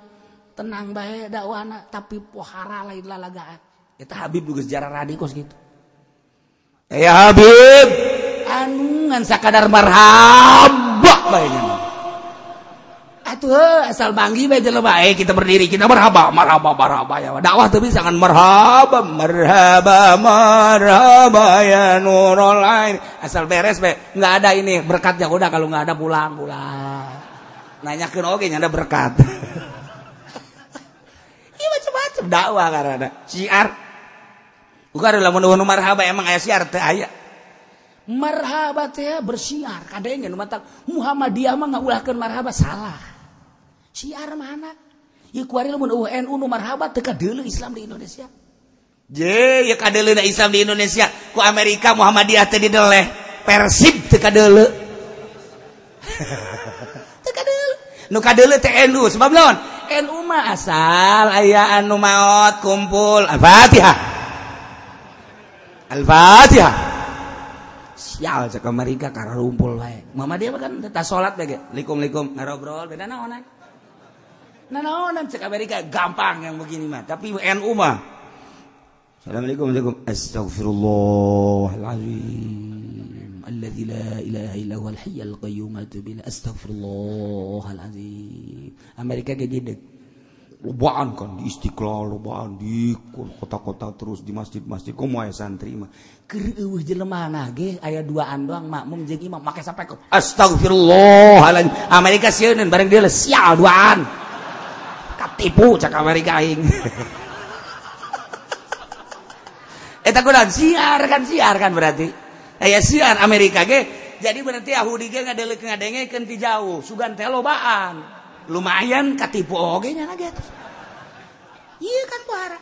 Tenang bae dakwana tapi pohara lain lalagaan. Eta Habib juga sejarah radikos gitu ya Habib. Anungan sakadar marhabak baiknya. Atuh asal banggi bae jelema baik. Kita berdiri kita marhaba marhaba marhaba ya. Dakwah tuh bisa kan marhaba marhaba marhaba ya nurul lain asal beres bae nggak ada ini berkatnya udah. Kalau nggak ada pulang pulang. Nanya ke oke ada berkat. Ini macam-macam dakwah karena nu marhaba emang aya siar teh aya. Marhaba teh bersiar. Kadenge nu matang Muhammadiyah mah ngaulahkeun marhaba salah. Siar mana ieu kuari lamun UNU nu marhaba teu kadeuleu Islam di Indonesia. Je ya kadeuleu Islam di Indonesia. Ku Amerika Muhammadiyah teh dideleh. Persib teu kadeuleu teu kadeuleu nu kadeuleu teh NU sebab naon? NU mah asal aya anu maot kumpul. Ah, Al-Fatihah Al-Fatihah. Sial cek mereka karena rumpul baik. Mama dia kan tetap sholat bae. Likum-likum ngarobrol beda naonan. Nah naonan cek Amerika gampang yang begini mah. Tapi NU mah. Assalamualaikum. Astagfirullahalazim. Alladzi la ilaha illa huwal hayyul qayyum. Astagfirullahalazim. Amerika kayak gitu lobaan kan di istiqlal lobaan di kota-kota terus di masjid-masjid. Kok mau santri mah? Keur jelema nah ge aya duaan doang makmum jeung imam make sampai kok astagfirullahalazim Amerika sieun bareng dia sial duaan. Katipu cak Amerika aing. Eh, Eta kudan siar kan siar kan berarti. Eh, aya siar Amerika ge. Jadi berarti Yahudi ge ngadeleuk ngadenge ti jauh. Sugan teh lobaan. lumayan katipu oge nya gitu. iya kan para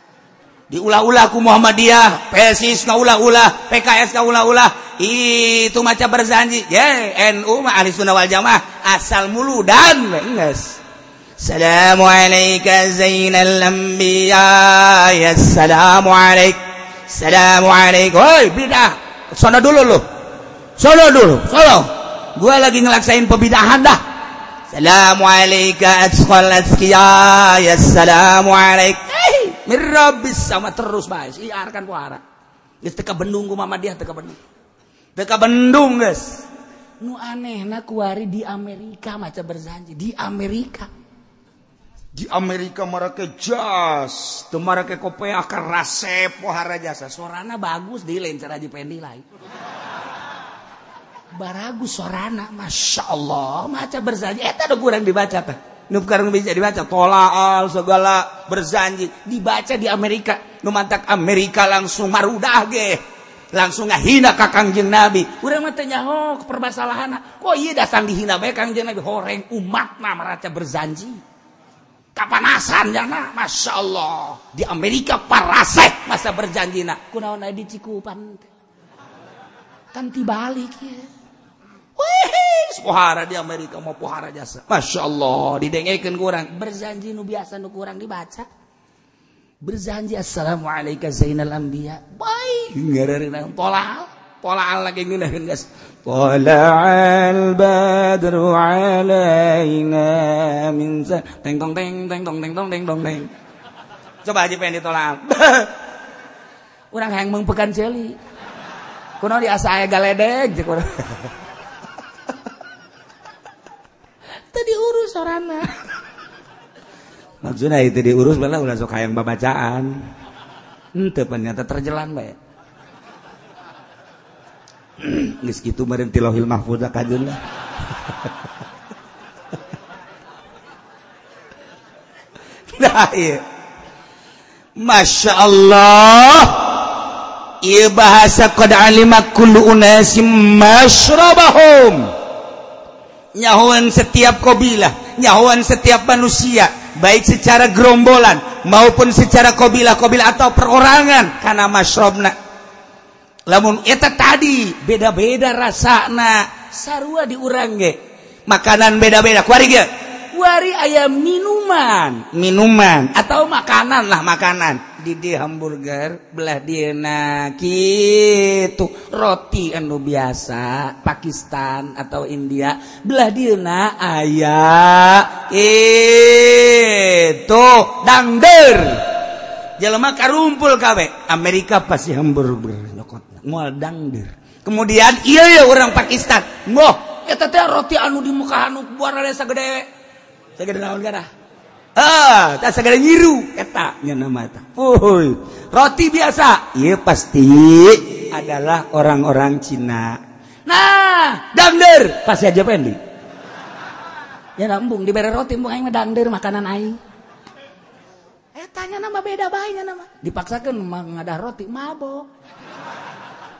diulah-ulahku Muhammadiyah PSIS ulah-ulah PKS ulah-ulah itu maca berzanji ya NU mah ahli sunnah wal jamaah asal mulu dan enggak. Salamu alaika zainal anbiya ya salamu alaik Salamu alaik Woi bidah. Sono dulu lu. Sono dulu Sono. Gua lagi ngelaksain pebidahan dah. سلام عليك أتقى الأذكياء السلام عليك hey, من رب sama terus guys liarkan wara geus teka bendung ku mama dia teka bendung. Teka bendung guys nu anehna kuari di Amerika maca berjanji. Di Amerika. Di Amerika marake jas. Teu marake kopea ka rasep pohara jasa sorana bagus di lain aja pendi lain. baragu sorana Masya Allah maca berjanji. Eh ada kurang dibaca teh nu sekarang bisa dibaca. Tolaal segala berjanji. Dibaca di Amerika. Nu mantak Amerika langsung marudah ge. Langsung ngahina ka kangjeng Nabi. Urang mah teh nyaho permasalahan kok ieu dasang dihina bae kangjeng Nabi? Horeng umatna maraca berzanji kapanasan jana Masya Allah. Di Amerika parasek masa berjanjina. Kunaon adi cikupan? Teh. Kan tibalik ya pohara di Amerika mau pohara jasa. Masya Allah didengekan kurang berjanji nu biasa nu kurang dibaca. Berjanji Assalamualaikum Zainal Ambiya baik. Ngererin ang tolal tolal lagi ngeunaheun guys. Tolal badru alaina min teng tong teng teng tong teng tong teng tong teng. Coba aja pengen ditolal orang hayang mengpekan celi kuno di asa aya galedeg cek urang tadi urus orangnya. Maksudnya itu diurus malah udah sok hayang babacaan. Ente ternyata terjelan bae geus kitu meureun tilohil mahfuz kajun. Lah nah iya. Masya Allah Iya bahasa qad alima kullu unasim masyrabahum nyahuan setiap kobilah nyahuan setiap manusia baik secara gerombolan maupun secara kobilah kobilah atau perorangan karena masrobna. lamun eta tadi beda-beda rasana sarua diurangge makanan beda-beda kuari ge? Kuari ayam minuman. Minuman atau makanan lah makanan. Didi hamburger belah Dinaki roti anu biasa Pakistan atau India belah Dina ayah itu dangder. Jelema karumpul kawe. Amerika pasti hamburger nyokot mual dangder. Kemudian iya ya orang Pakistan. Moh eta teh roti anu di muka anu buara desa gede segede naon gara ah tak segala nyiru. Eta nama mata Uy. roti biasa. Iya pasti adalah orang-orang Cina. Nah dangder pasti aja pendi ya lambung diberi roti mbung aing dangder makanan aing. Etanya nama beda baiknya nama. Dipaksakan mengadah roti mabok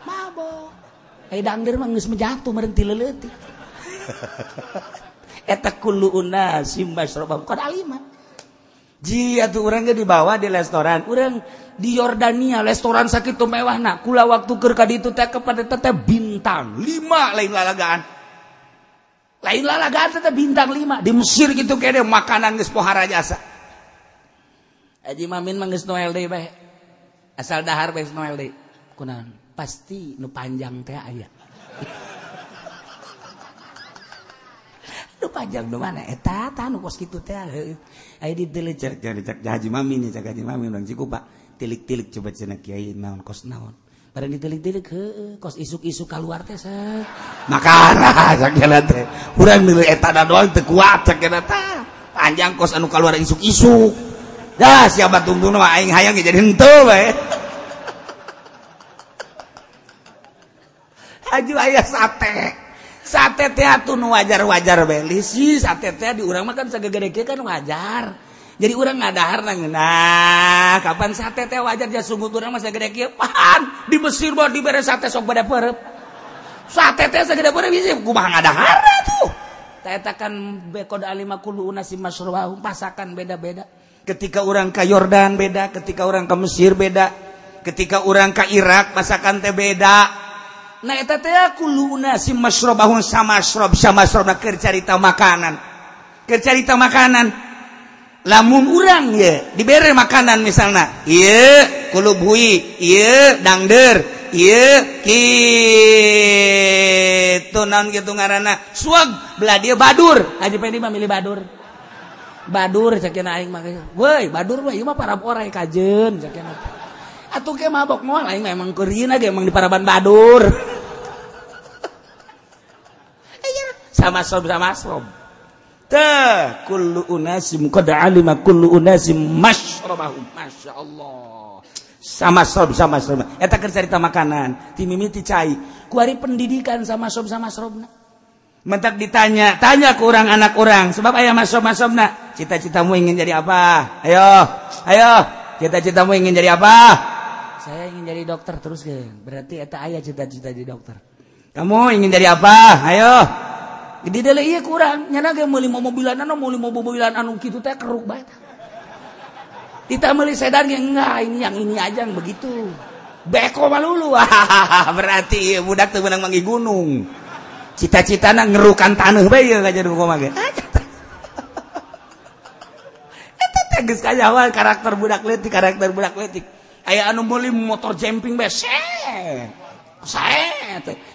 mabok eh dangder mah geus menjatuh merenti leuleutik eta kullu unasim masyrabam qad alima Ji atau orangnya dibawa di restoran. Orang di Yordania restoran sakit tuh mewah. Nak kula waktu kerka itu teh kepada teteh bintang lima. Lain lalagaan. Lain lalagaan teteh bintang lima. Di Mesir gitu kayaknya makanan geus pohara jasa. Aji mamin manggis Noel deh bae asal dahar bae Noel deh. Kunaon? Pasti nu panjang teh ayah panjang mana? Tilik-tilik coba cenah kiai naon kos naon. Pada ditilik-tilik ke eh, eh. kos isuk-isuk keluar teh maka kurang nilai etada doang teu tekuat cakena teh panjang kos anu keluar isuk-isuk. Dah siapa tunggu nama aing hayang jadi henteu bae Haji ayah sate. Sate tuh wajar-wajar beli sih. Sate di urang makan segede kan wajar. Jadi orang ngadahar nang nah kapan sate teh wajar? Ya sungguh urang masa gede pan di Mesir bawa diberi sate sok pada perep. Sate teh segede perep bisa kumaha ngadahar tuh kan bekod alima kulu unasi masruhum pasakan beda-beda. Ketika orang ke Yordan beda ketika orang ke Mesir beda ketika orang ke Irak masakan teh beda samacarita makanan. Kecerita makanan. Lamun urang ya diberre makanan misalnya ye kulubhui dangder. Ye gitu naon gitu ngaranna. Belah dia badur. Aja pedi memilih badur. Badur cakina aing makanya woi badur mah mah para porae kajeun cakina atuh ke mabok. Moal aing memang kurina ge emang di paraban badur. Iya. Sama sob sama sob teh kullu unasim qad alima kullu unasim masyrabahum masyaallah sama sob sama sob eta keur cerita makanan. Ti mimiti cai. Kuari pendidikan sama sob sama sobna mentak ditanya tanya ke orang anak orang sebab ayah masuk masukna cita-citamu ingin jadi apa? Ayo ayo. Cita-citamu ingin jadi apa saya ingin jadi dokter terus ke berarti eta ayah cita-cita di dokter. Kamu ingin jadi apa? Ayo. Di dalam iya kurang. Nyana ge meuli mobilan anu meuli mobilan anu kitu teh keruk bae. Kita meuli sedan ge enggak ini yang ini aja yang begitu. Beko malulu berarti budak teu menang mangi gunung. Cita-citana ngerukan tanah bae ya jadi ge. Eta teh geus kajawan karakter budak letik karakter budak letik aya anu meuli motor jemping bae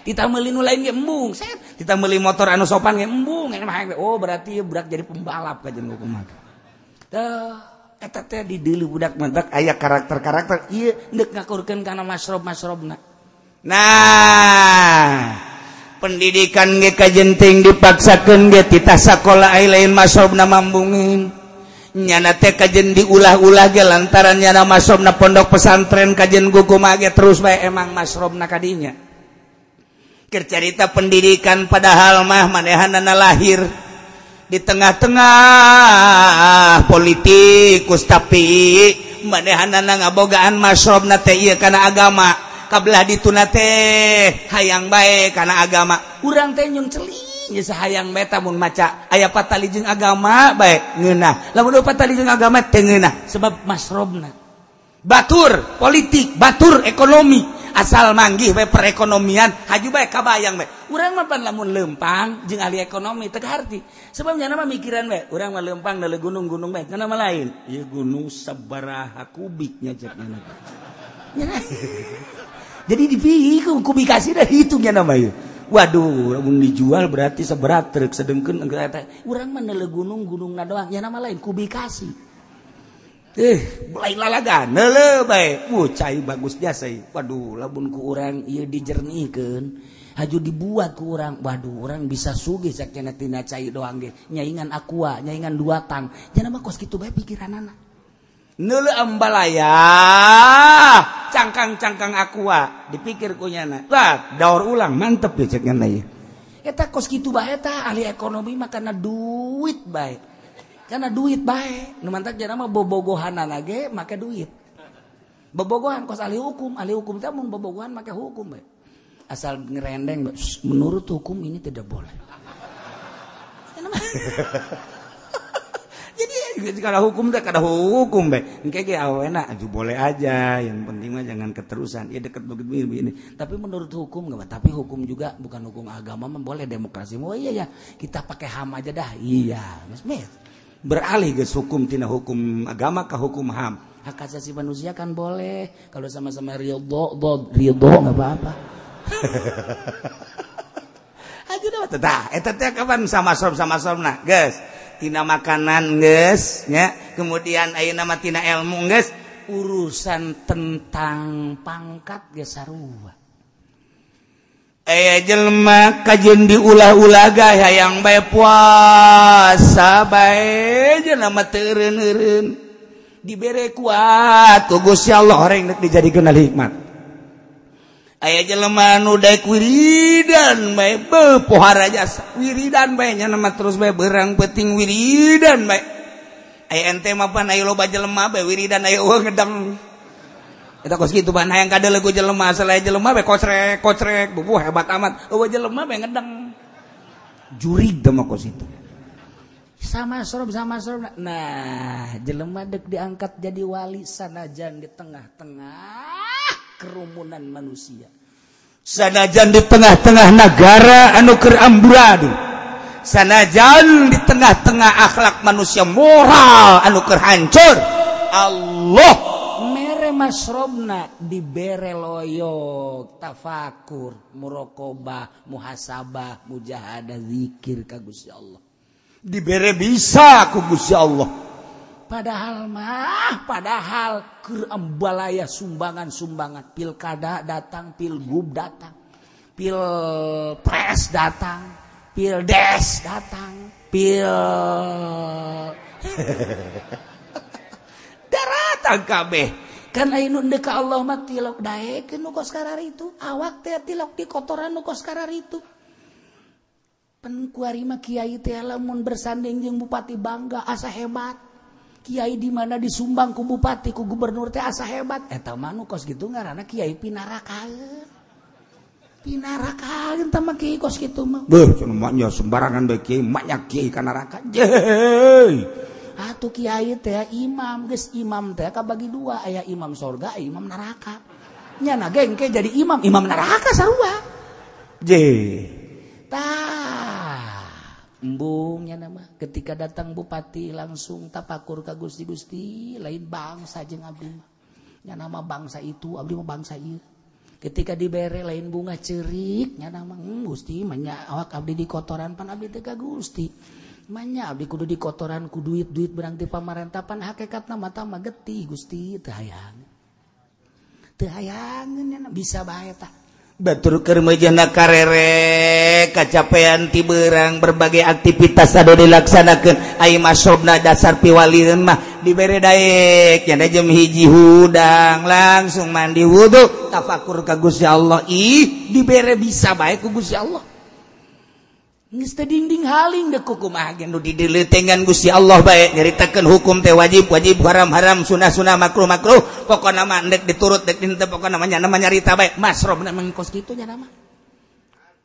kita meuli lain embung kita meuli motor anu sopan embung oh berarti berat jadi pembalap ka di deulu budak mah aya karakter-karakter. Ieu deuk ngakurkeun kana masrob-masrobna nah pendidikan ge kajenting dipaksakan ge tita sekolah lain masrob nama mambungin. nyana teh kajen diulah-ulah ge lantaran nyana masrobna pondok pesantren kajen guku mage terus bae emang masrobna kadinya. Kercerita pendidikan padahal mah manehanana lahir di tengah-tengah politikus tapi manehanana ngabogaan masrobna teh ieu kana agama. Kabelah dituna teh hayang bae kana agama. Urang teh nyun celik. hayang betamun maca. Aya patalijeng agama baik ngenah lamun patalijeng agama teu sebab masrobna. Batur politik batur ekonomi. Asal manggih baik perekonomian haju baik kabayang baik urang mah lamun lempang jeung ahli ekonomi teu harti sebabnya nama mikiran baik urang mah lempang dari gunung-gunung baik nama lain ieu gunung sabaraha kubiknya cek jadi dipikir kubikasi dari hitungnya namanya Waduh dijual berarti seberat truk sedengken orang menele gunung gunung na doang ya nama lain kubikasi. Eh belai lalagan nele baik uh, cai bagus jasa waduh labun ku orang iya dijernihkan haju dibuat ku orang waduh orang bisa sugih sakit tina cai doang ge. Nyaingan aqua nyaingan dua tang. Jangan mah kos gitu baik pikiran anak nele embalaya ah, cangkang-cangkang aqua ah. dipikir kunyana lah daur ulang. Mantep ya cek ngenai eta kos gitu bae eta. Ahli ekonomi mah karena duit bae. Karena duit bae. Nu mantak jana mah bobogohanan age make duit. Bobogohan kos ahli hukum. Ahli hukum teh mun bobogohan make hukum bae. Asal ngerendeng menurut hukum ini tidak boleh. jadi hukum ada hukum boleh aja. Yang penting jangan keterusan. Ya deket begitu ini tapi menurut hukum nggak tapi hukum juga bukan hukum agama boleh demokrasi oh iya ya kita pakai ham aja dah. Iya beralih guys hukum tina hukum agama ke hukum ham. Hak asasi manusia kan boleh. Kalau sama-sama ridho ridho nggak apa-apa. Aja dah kapan sama som sama som nah guys tina makanan guysnya kemudian ayo nama tina elmu guys urusan tentang pangkat gesarua aya jelma di ulah-ulaga hayang bae puasa bae jelma teureun dibere kuat ku Gusti Allah horeng dijadikeun hikmat. aya jelema nu daek wiridan bae pohara jasa. Wiridan bae nama terus bae berang peting wiridan bae. Aya ente mapan ayo loba jelema bae wiridan ayo eueuh ngedang kita kos gitu ban hayang kada lagu jelema asal aya jelema bae kocrek kocrek bubuh hebat amat. Eueuh jelema bae ngedang jurig dama kos itu. Sama sorob sama sorob nah jelema dek diangkat jadi wali sanajan di tengah-tengah. kerumunan manusia. Sanajan di tengah-tengah negara anuker amburadul. Sanajan di tengah-tengah akhlak manusia moral anuker hancur. Allah. Mere masrobna dibere loyok tafakur murokobah muhasabah mujahadah zikir ka Gusti Allah. Dibere bisa ku Gusti Allah. Padahal mah padahal keembalaya sumbangan-sumbangan. Pilkada datang pilgub datang pil pres datang pil des datang pil daratan kabeh karena ini deka Allah mah tilok daekeun nu kos itu. Awak teh tilok di kotoran nu kos itu. Penkuari mah kiai teh lamun bersanding jeung bupati bangga asa hebat Kyai di mana? Disumbang ku bupati ku gubernur teh asa hebat. Eta manu kos gitu ngaranna Kyai pinarakaeun pinarakaeun tah mah Kyai kos kitu mah. Beuh cenah maknya sembarangan bae Kyai maknya Kyai ka neraka. Jeuy atuh Kyai teh imam geus imam teh kabagi dua. Aya imam sorga aya imam neraka. Nya na gengke jadi imam imam neraka sarua. Je tah embungnya nama. Ketika datang bupati langsung tapakur ka Gusti Gusti. Lain bangsa jeung abdi nya nama bangsa itu abdi mah bangsa ieu. Ketika dibere lain bunga cerik nya nama hmm, Gusti manya awak abdi di kotoran pan abdi teh ka Gusti. Manya abdi kudu di kotoran ku duit-duit berang ti pamarentah pan hakikatna mata mah getih Gusti. Teu hayang. Teu hayang bisa bae tah. batur kermejana karere kacapean tiberang berbagai aktivitas ada dilaksanakan Ay masobna dasar piwali mah dibere daek. Yang jem hiji hudang langsung mandi wudhu tafakur ke Gusti Allah. Ih dibere bisa baik ke Gusti Allah. dinding Haling digan Gusti Allah baik nyaritakan hukum teh wajib wajib haram-haram sunnah-sunnah makruh-makruh pokok nama ndek diturut dek dinten pokok namanya nama nyarita baik Mas Rob namanya kos kitu nya nama.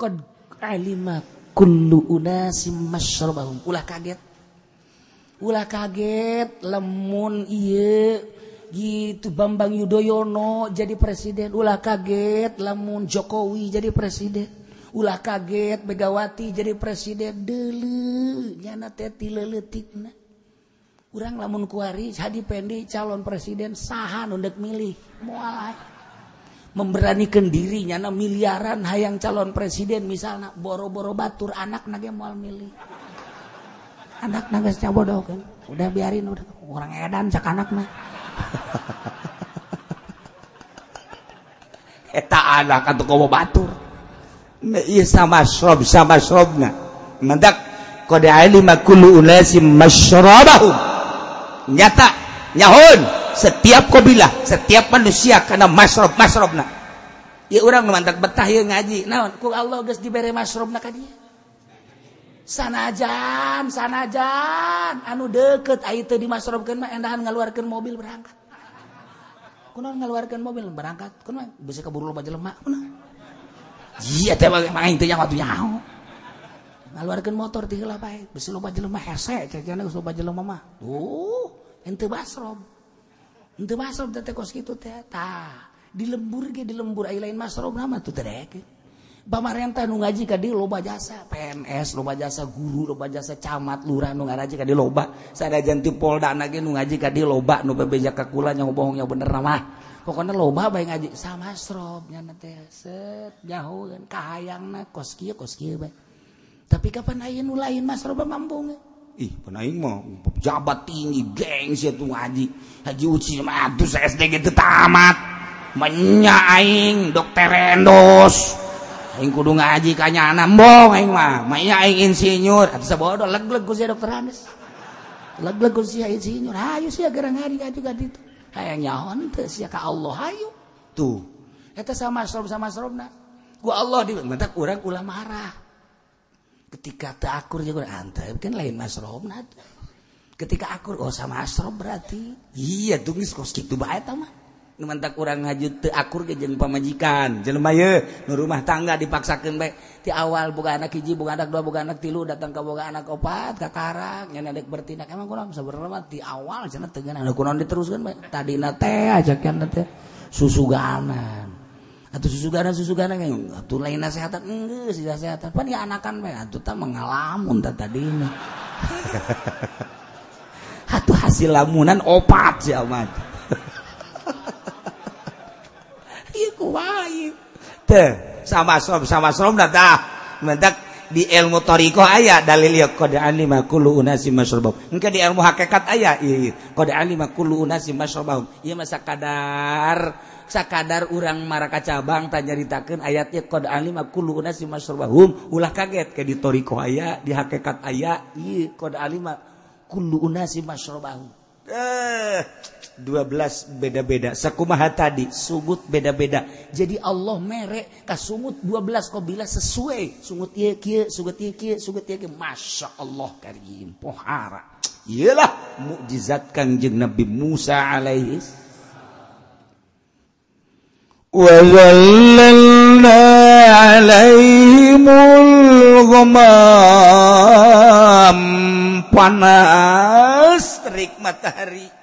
Qad alima kullu unasim masyrabahum ulah kaget. Ulah kaget. Lemun ieu gitu Bambang Yudhoyono jadi presiden. Ulah kaget. Lemun Jokowi jadi presiden. ulah kaget Megawati jadi presiden. Deletik kurang lamun kuari hadi pendek calon presiden sahan undek milih. Mualah memberanikan dirinya na miliaran hayang calon presiden. Misalnya boro-boro batur anak nage mual milih. Anak nagasnya bodoh kan. Udah biarin udah. Orang edan cak anak mah. Eta anak atau kau batur. masrob sama masrobna mendak kode ali makulu nyata nyahun. Setiap kabilah setiap manusia karena masrob masrobna ya orang mantak betah ya ngaji. Naon? Ku Allah geus dibere masrobna ka dia. Sanajan sanajan. Anu deket ai teu dimasrobkeun mah endahan ngaluarkeun mobil berangkat. Kunaon ngaluarkeun mobil? Berangkat. Kunaon bisa keburu loba jelema kunaon ngaluarkan motor tiga baik besi loba jelema hese cacana geus loba jelema mah. Tuh ente basrob ente basrob teh kos kitu teh tah. Di lembur ge di lembur ai lain masrob nama tuh terek pamarentah nu ngaji ka dieu loba jasa PNS loba jasa guru loba jasa camat lurah nu ngaji ka dieu loba. Sadajan ti polda na ge nu ngaji ka dieu loba nu bebeja ka kula nya bohong nya bener mah pokoknya loba bae ngaji. Sama srob nya teh set jauheun kahayangna kos kieu kos kieu bae. Tapi kapan aya nu lain mas roba mambung ih pan aing mah jabat tinggi geng gengsi tuh ngaji. Haji uci mah atus SD gitu tamat. Menya aing dokter endos aing kudu ngaji kanya nambong aing mah. Mainnya aing insinyur. Atuh sabodo leg-leg ku sia dokter Andes leg-leg ku sia insinyur. Hayu sia gerang hari ngaji gadi itu hayang nyaon teu sia ka Allah hayu. Tuh. Eta sama sorob sama sorobna ku Allah di mentak urang ulah marah. Ketika taakur juga antep kan lain masrobna ketika akur oh sama asrob berarti. Iya tulis kos kitu bae mah? mantap kurang hajut akur kejeng pemajikan jelmaye nu rumah tangga dipaksakan baik ti awal buka anak hiji buka anak dua buka anak tilu datang ke buka anak opat ke karak yang anak bertindak. Emang kurang sebenarnya ti awal sana tegan anak kurang diteruskan baik tadi nate aja kan nate susu ganan atau susu ganan susu ganan yang atau lain nasehatan enggak sih nasehatan. Pan ya anakan baik atau tak mengalamun tak tadi ini atau hasil lamunan opat sih amat sama som sama som dah mentak di ilmu toriko ayah dalil ya kode alima kulu unasi masrobahum engke di ilmu hakikat ayah iya kode alima kulu unasi masrobahum iya masa kadar sakadar urang maraka cabang tak nyaritakan ayatnya kode alima kulu unasi masrobahum ulah kaget ke di toriko ayah di hakikat ayah iya kode alima kulu unasi masrobahum eh 12 beda-beda. Sakumaha tadi sumut beda-beda. Jadi Allah merek ka sumut 12 kok bila sesuai? Sungut ieu kieu sugut ieu kieu sugut ieu Masya Allah karim. Pohara. Iyalah mukjizatkan jeng Nabi Musa alaihi. Panas matahari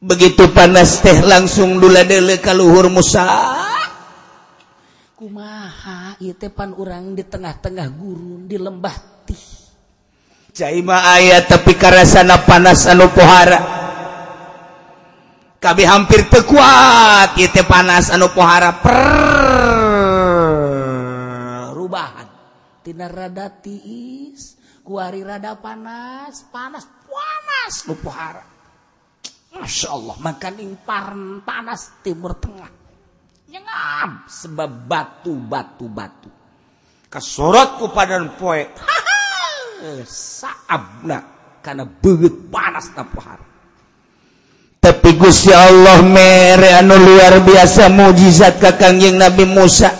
begitu panas teh langsung dula dele kaluhur Musa. Kumaha ieu pan urang di tengah-tengah gurun di lembah tih. Cai mah aya tapi karasana panas anu pohara. Kami hampir teu kuat panas anu pohara. Per rubahan. Rada tiis kuari rada panas panas panas nu pohara. Masya Allah, maka limparan panas Timur Tengah. Nyengam sebab batu-batu-batu. Kesorot ku padan poe. Eh, saabna karena beut panas na pohar. Tapi Gusti Allah mere anu luar biasa mujizat ka Kangjeng Nabi Musa.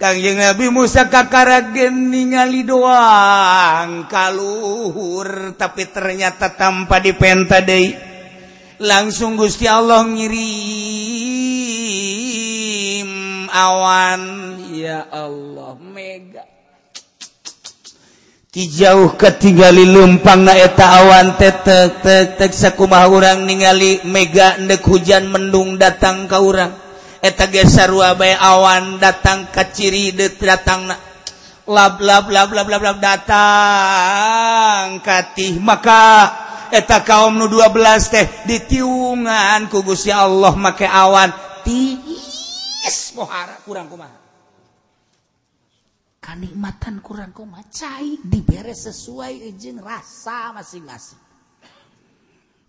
Kangjeng Nabi Musa kakaragen ningali doang kaluhur tapi ternyata tanpa dipenta deui. langsung Gusti Allah ngirim awan. Ya Allah mega. Jauh ketinggali lumpang naeta awan tetetekumah orang ningali mega ndek hujan mendung datang ke orang eta geser bay awan datang ka ciri de datang na. Lab lab lab lab lab lab datang katih maka eta kaum nu 12 teh ditiungan kugus ya Allah make awan. Tihara kurang kuma kenikmatan kurang koma cair dibere sesuai izin rasa masing-masing.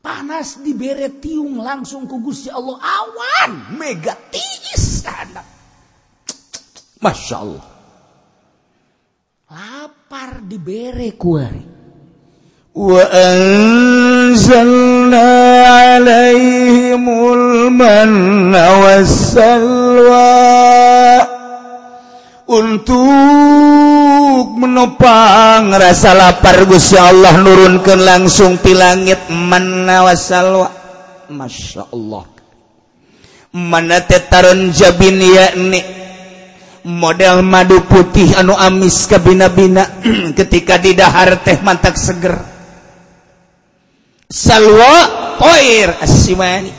Panas dibere tiung langsung ku Gusti Allah. Awan mega tinggi anak Masya Allah. Lapar dibere kuari وأنزلنا عليهم المن والسلوى. Untuk menopang rasa lapar Gusti Allah nurunkan langsung di langit mana wasalwa Masya Allah. Mana tetaran jabin yakni. Model madu putih anu amis kabina-bina ketika di teh mantak seger. salwa toir asimani.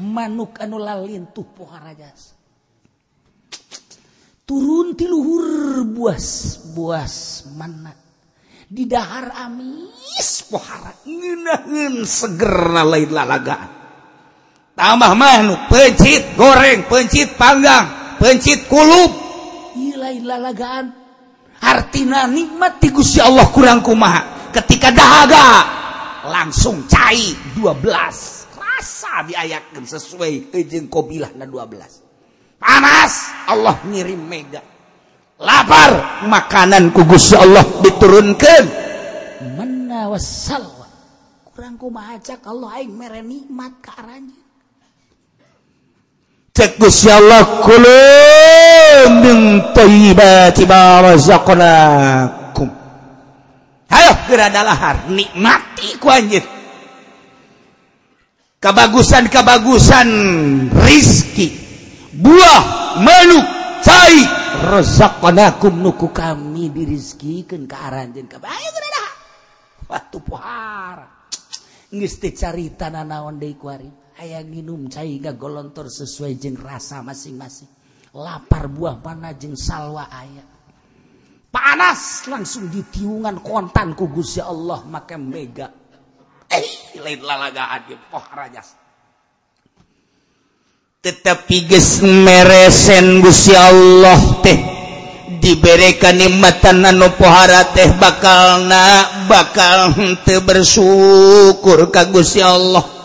Manuk anu lalin tuh poharajas turun tiluhur buas buas mana di dahar amis pohara ngeunaheun segerna lain lalaga tambah manuk pencit goreng pencit panggang pencit kulub lain lalagaan. Artina nikmat ti Gusti Allah kurang kumaha. Ketika dahaga langsung cair 12 rasa diayakan sesuai izin kobilah na 12 panas. Allah ngirim mega. Lapar. Makanan kugus Allah diturunkan menawasal kurang kumahajak Allah aing mere nikmat ke arahnya cek Gusti Allah kulun min thayyibati ma razaqnak Ayo gerada lahar. Nikmati ku anjir kebagusan-kebagusan rizki. Buah menu cai. Rezaqnakum nuku kami dirizkikan ke aranjen ayo gerada waktu pohara geus teu carita naon deui kuari aya nginum cai golontor sesuai jeung rasa masing-masing. Lapar buah mana jeung salwa aya. panas langsung ditiungan kontan ku Gusti Allah make mega. Eh lain lalagaan ge poh rajas. Tetapi geus meresen Gusti Allah teh diberikan nikmatan anu pohara teh bakal na bakal teu bersyukur ka Gusti Allah.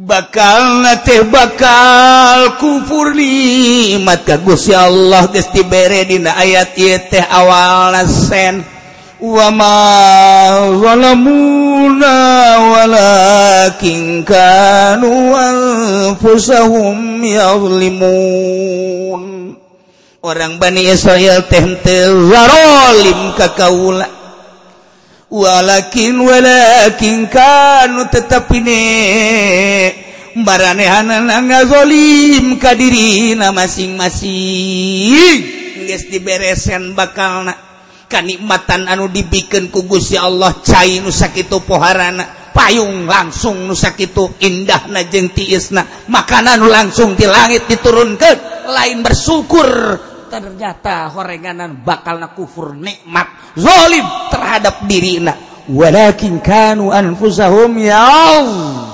bakal teh bakal kufur nikmat kagusya Allah gesti bere dina ayat ieu teh awalna sen. Wa ma zalamuna walakin kanu anfusahum yadhlimun orang Bani Israel teh teu zalim ka kaula. walakin walakin kanu tetepine baranehanana ngazolim ka dirina masing-masing. Geus diberesen bakalna. Kanikmatan anu dibikeun ku Gusti Allah cai nu sakitu poharana. Payung langsung nu sakitu indahna jeung tiisna. Makanan langsung di langit diturunkeun. Lain bersyukur ternyata horenganan bakal na kufur nikmat zalim terhadap dirina. Walakin kanu anfusahum ya'lim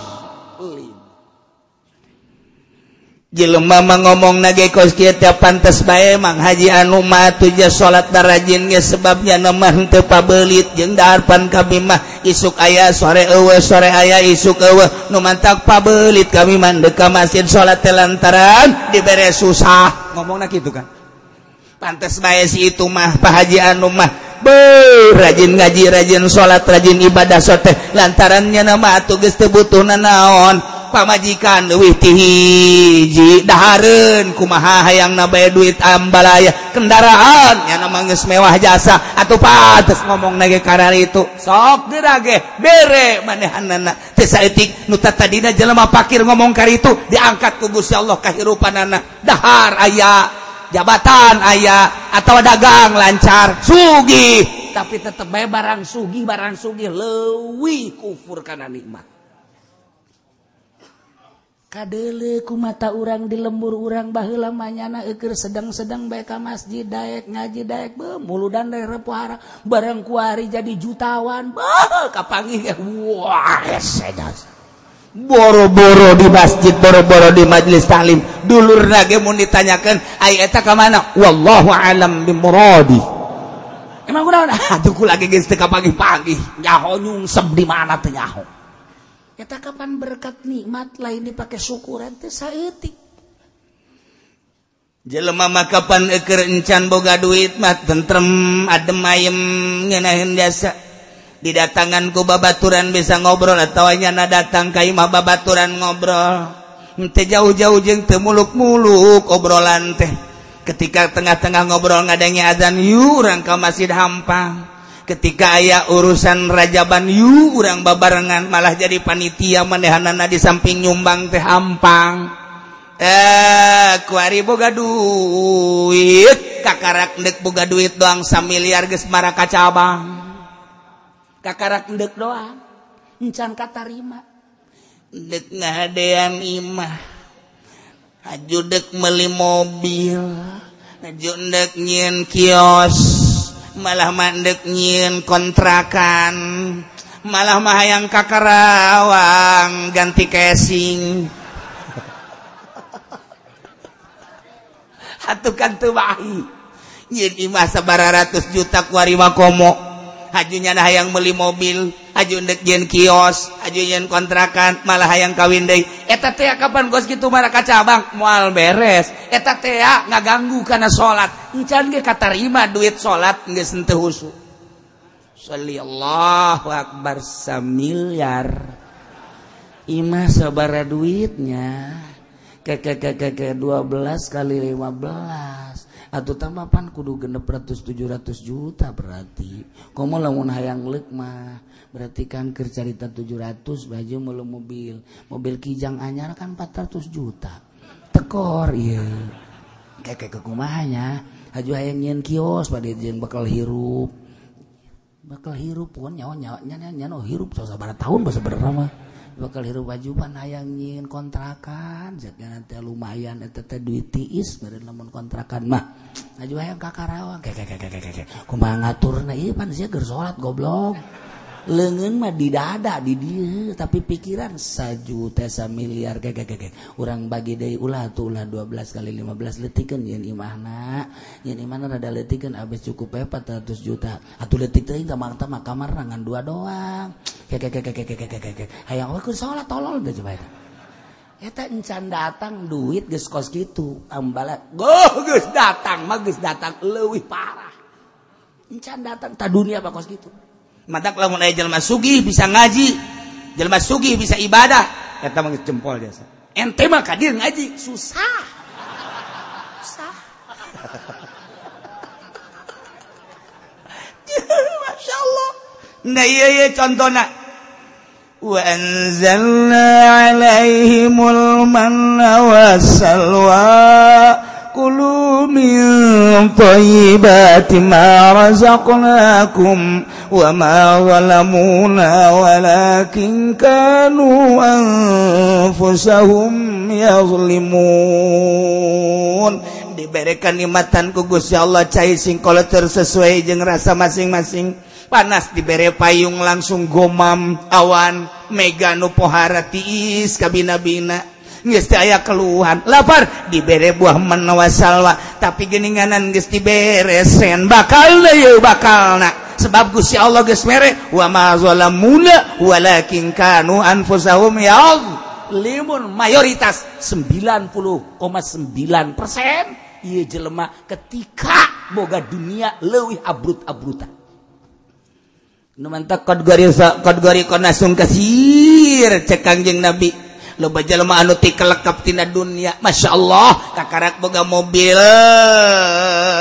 jelema mah ngomong nage kos kieu teh pantes bae Mang Haji anu matuh ja salat darajin ge sebabnya nemah henteu pabeulit jeung daharpan kami mah isuk aya sore eueuh sore aya isuk eueuh. Nu mantak pabeulit kami mandek ka masjid salat teh lantaran dibere susah. Ngomongna kitu kan? pantas bay si itu mah pahajian rumah be rajin ngaji rajin salat rajin ibadah sote. Lantarannya nama atuh geus teu butuh naon pamajikan leuwih ti hiji dahareun kumaha hayang nabae duit ambalaya. Kendaraan nya nama geus mewah jasa. Atuh pantes ngomong nage karar itu. Sok geura ge bere manehanna teh saeutik nu tadina jelema pakir ngomong kari itu. Diangkat ku Gusti Allah kahirupanana. Dahar aya. jabatan ayah atau dagang lancar sugi. Tapi tetap bay barang sugi barang sugi lewi kufur karena nikmat. Kadele ku mata urang di lembur urang baheula manyana eukeur sedang-sedang bae ka masjid daek ngaji daek be muludan dari repohara barang kuari jadi jutawan beuh kapangi wah yes, yes. boro-boro di masjid boro-boro di majelis taklim. dulur nagemun ditanyakan ayaeta ke mana? Wallahu alam bimuradi. Emang kunaon aduhku lagi geus teu pagi-pagi. Nyaho nyungsep di mana teh nyaho? Eta kapan berkat nikmat lain dipakai syukuran teh saeutik. Jelema mah kapan eukeur encan boga duit mah tentrem adem ayem ngeunaheun jasa. Didatangan ku babaturan bisa ngobrol atau hanya datang ka imah babaturan ngobrol. ente jauh-jauh jeng temuluk-muluk obrolan teh. Ketika tengah-tengah ngobrol ngadangnya adzan yu orang ke masjid hampang. Ketika ayah urusan rajaban yu orang babarengan malah jadi panitia manehanana di samping nyumbang teh hampang. Eh kuari boga duit kakarak dek boga duit doang samiliar geus maraka cabang kakarak ndek doang encan katarima ngadean imah. Aju dek meli mobil. Aju dek nyien kios. Malah mandek nyien kontrakan. Malah mah yang kakarawang ganti casing. Hatukan tuh wahi nyin imah sabara ratus juta kuarima komo hajunya nah yang meli mobil ajunjen kios ajuyen kontrakan malah hayang kawin deh eta teh kapan gos gitu marah kacabang mual beres. Eta teh nggak ganggu karena sholat. Encan ge katarima duit sholat nggak sentuh husu. Sallallahu akbar samiliar. Imah sabara duitnya. Ke ke ke ke 12 kali 15 atau tamapan kudu genep ratus tujuh ratus juta berarti. Komo lamun hayang leuk mah berarti kan kercarita tujuh ratus baju melu mobil. Mobil kijang anyar kan empat ratus juta. Tekor iya kayak kekumahnya haju hayang nyen kios pada jeng bakal hirup. Bakal hirup pun nyawa nyawa nyawa nyawa hirup sabar tahun bahasa berapa bakal hirup wajuban hayang nyin kontrakan. Jadi nanti lumayan eta teh duit tiis bari lamun kontrakan mah. Aju hayang kakarawang Karawang. Kek kek kek kek kumaha ngaturna? Ieu pan sia keur salat goblok. lengan mah di dada di dia tapi pikiran saju tesa miliar gagak gagak orang bagi dari ulah tuh ulah 12 kali 15 letikan yang imahna. Yang imahna rada letikan abis cukup ya 400 juta. Atau letik teh kamar mah kamar rangan dua doang. Gagak gagak gagak gagak gagak hayang aku oh, salat tolol deh coba Eta encan datang duit geus kos gitu ambalat go geus datang mah geus datang leuwih parah. Encan datang ta dunia apa kos gitu mata lamun aya jelma sugih bisa ngaji jelma sugih bisa ibadah. Eta mah jempol jasa ente mah kadir ngaji susah. Susah. Masya Allah. Nah iya iya contohnya. وأنزلنا عليهم المن والسلوى وكلوا من طيبات ما رزقناكم وما ظلمونا ولكن كانوا أنفسهم يظلمون. Diberikan nikmatan ku Gusti Allah cai singkol tersesuai jeung rasa masing-masing. Panas diberi payung langsung gomam awan mega nu pohara tiis kabina-bina. aya keluhan. Lapar diberre buah menawa Salwa. Tapi geninganan gesti beresen bakal bakal sebab Gu si Allah gesmerek wamazola mulawala kanu limun mayoritas 90,9 persen ia jelemah ketika boga dunia lewih abrut-abrutan. Numantak kategori kategori konasung kasir cekangjeng nabi. loba anuti kelekaptina dunia. Masya Allah kakarak boga mobil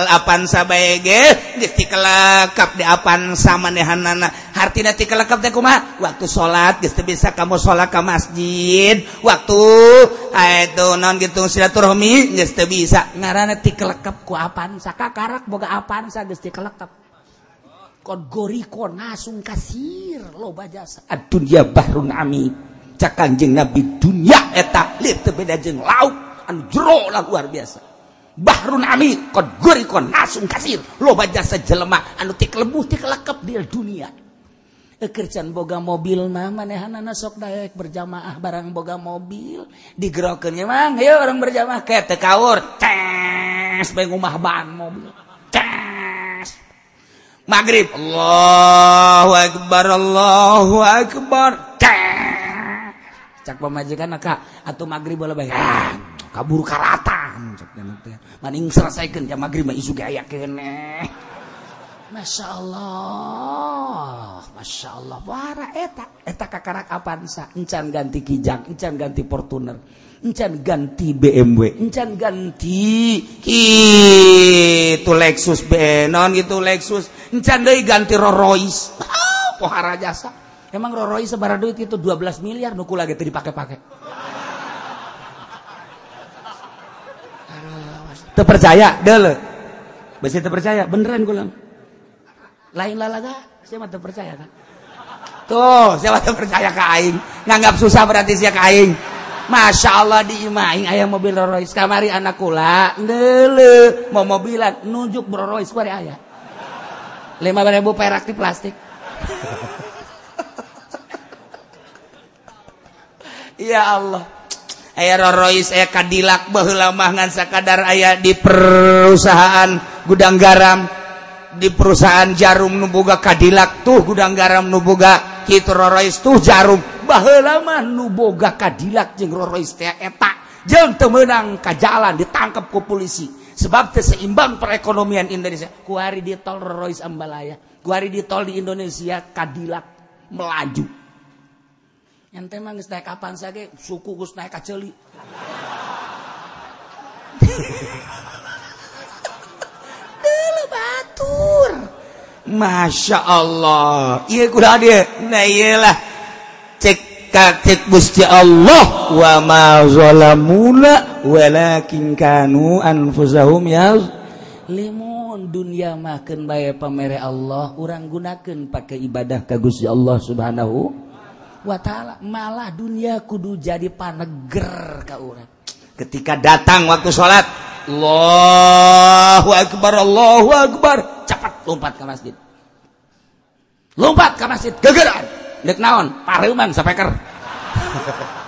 Avanza bae gesti kelekap di Avanza manehanana hartina ti kelekap teh kumaha? Waktu salat geus bisa kamu salat ka masjid. Waktu itu non gitu silaturahmi geus bisa. Ngaranna ti kelekap ku Avanza kakarak boga Avanza geus ti kelekap kon goriko nasung kasir loba jasa. Ad dunya bahrun amin cakanjeng nabi dunia eta beda jeng laut anu jero lah luar biasa. Bahrun Ami kod gurikon asung kasir. Loba jasa jelema anu tik lebu tik lekep di dunia. Kerjaan boga mobil nah manehanana sok daek berjamaah barang boga mobil. Digerokeun mang ya orang berjamaah ke teu kawur. Tes bae ngumah ban mobil. Tes magrib Allahu akbar Allahu akbar. Cak pemajikan kak atau maghrib bola baik ah, kabur karata maning selesaikan jam maghrib mah isu gaya kene. Masya Allah Masya Allah Wara eta Eta kakarak sa? Encan ganti kijang Encan ganti Fortuner Encan ganti BMW Encan ganti Itu Lexus Benon gitu Lexus. Encan deh ganti Rolls Royce. Ah, Pohara jasa Emang Roroi sebarang duit itu 12 miliar nuku lagi tuh dipakai-pakai. Terpercaya, dele. Masih terpercaya, beneran gue bilang. Lain lalaga, siapa terpercaya kan? Tuh, siapa terpercaya ke aing? Nganggap susah berarti siapa ke aing. Masya Allah di imaing ayah mobil Rolls Royce kamari anak kula dele mau mobilan nunjuk Rolls Royce ayah lima ribu perak di plastik ya Allah. Rolls saya Kadilak bahulamangan sakadar ayah di perusahaan gudang garam. Di perusahaan jarum nuboga Kadilak tuh gudang garam nuboga Kitrois tuh jarum. Bahlama nuboga Kadilak jeung Rolls etak jangan temenang ke jalan ditangkap ke polisi. Sebab seimbang perekonomian Indonesia. Kuari di tol Rolls Ambalaya. Kuari di tol di Indonesia Kadilak melaju. Ente mah geus naik kapan sage? Suku geus naik kaceli dulu batur. Masya Allah. Iya kuda dia nah iyalah. Cek cek Gusti Allah. Wa ma zalamuna walakin kanu anfusahum ya. Limun dunia makan bayar pamere Allah. Orang gunakan pakai ibadah ke Gusti Allah subhanahu wa ta'ala malah dunia kudu jadi paneger ka urang. Ketika datang waktu sholat Allahu Akbar Allahu Akbar. Cepat lompat ke masjid. Lompat ke masjid gegeran. Dek naon? Pareuman sapeker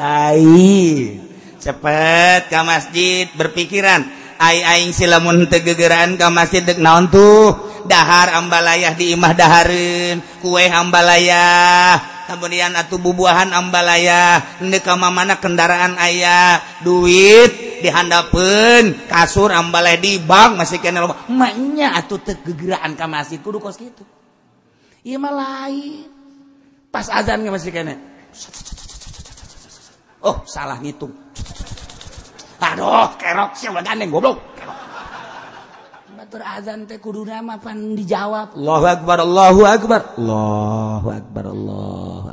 lain. Cepet ke masjid berpikiran. Aing silamun tegegeran ke masjid dek naon tuh dahar ambalayah di imah daharin kue ambalayah. Kemudian atau bubuahan ambalayah ini mana kendaraan ayah. Duit dihandapun kasur ambalay di bank masih kena loba. Maknya atau tegegeraan ke masjid kudu kos gitu iya mah lain. Pas azan masih kena. Oh salah ngitung. Aduh kerok siapa gandeng goblok. Terazan teh kudu nama pan dijawab. Allahu akbar Allahu akbar. Allahu akbar Allah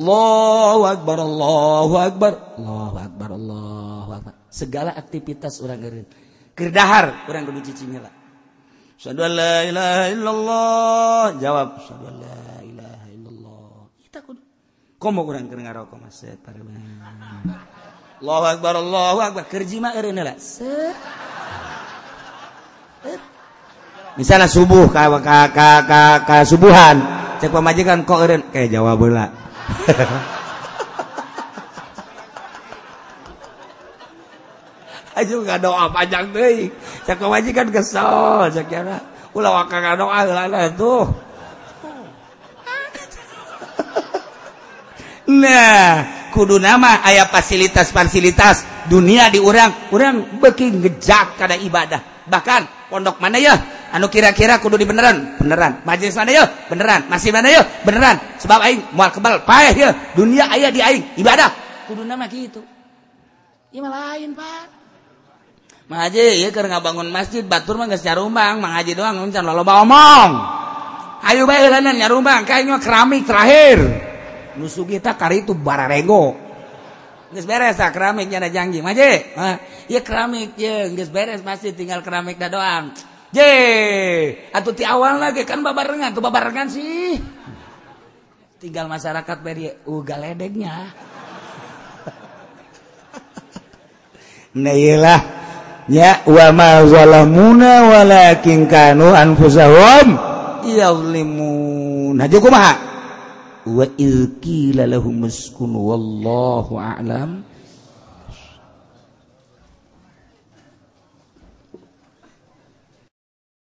Allahu akbar Allahu akbar. Allahu akbar Allahu akbar. Segala aktivitas orang gerin Kirdahar orang kudu cicing lah Asyhadu an la ilaha illallah. Jawab asyhadu an la ilaha illallah. Kita kudu. Komo urang keur ngarokok mas? Allahu akbar Allahu akbar. Kerji mah eureun set misalnya subuh ka, ka, ka, ka, ka subuhan cek pemajikan kok eren kayak Jawa bola Ayo nggak doa panjang deh, cek pemajikan kesel, cek kira ulah wakang nggak doa lah tuh. Nah, kudu nama ayaah fasilitas-fasilitas dunia diurang kurang beki ngejak kepada ibadah. bahkan pondok mana ya? Anu kira-kira kudu di beneran? Beneran. Majelis mana ya? Beneran. Masih mana ya? Beneran. Sebab aing mual kebal paeh ya. Dunia ayah di aing. Ibadah. Kudu nama gitu. Iya mah lain pak. Mang Haji ya keur ngabangun masjid batur mah geus nyarumbang Mang Haji doang can loba omong. Ayo bae euleun nyarumbang kayak mah keramik terakhir. Nusu kita kari itu bararengo Nggak beres lah keramik nyana janji. Maje ya keramik ya nggak beres masih tinggal keramik dah doang. Je atau ti awal lagi kan babarengan tuh babarengan sih. Tinggal masyarakat beri uga ledegnya nah iyalah ya wa ma zalamuna walakin kanu anfusahum. Yaulimun. Nah kumaha wa ilqila lahum muskun wallahu a'lam.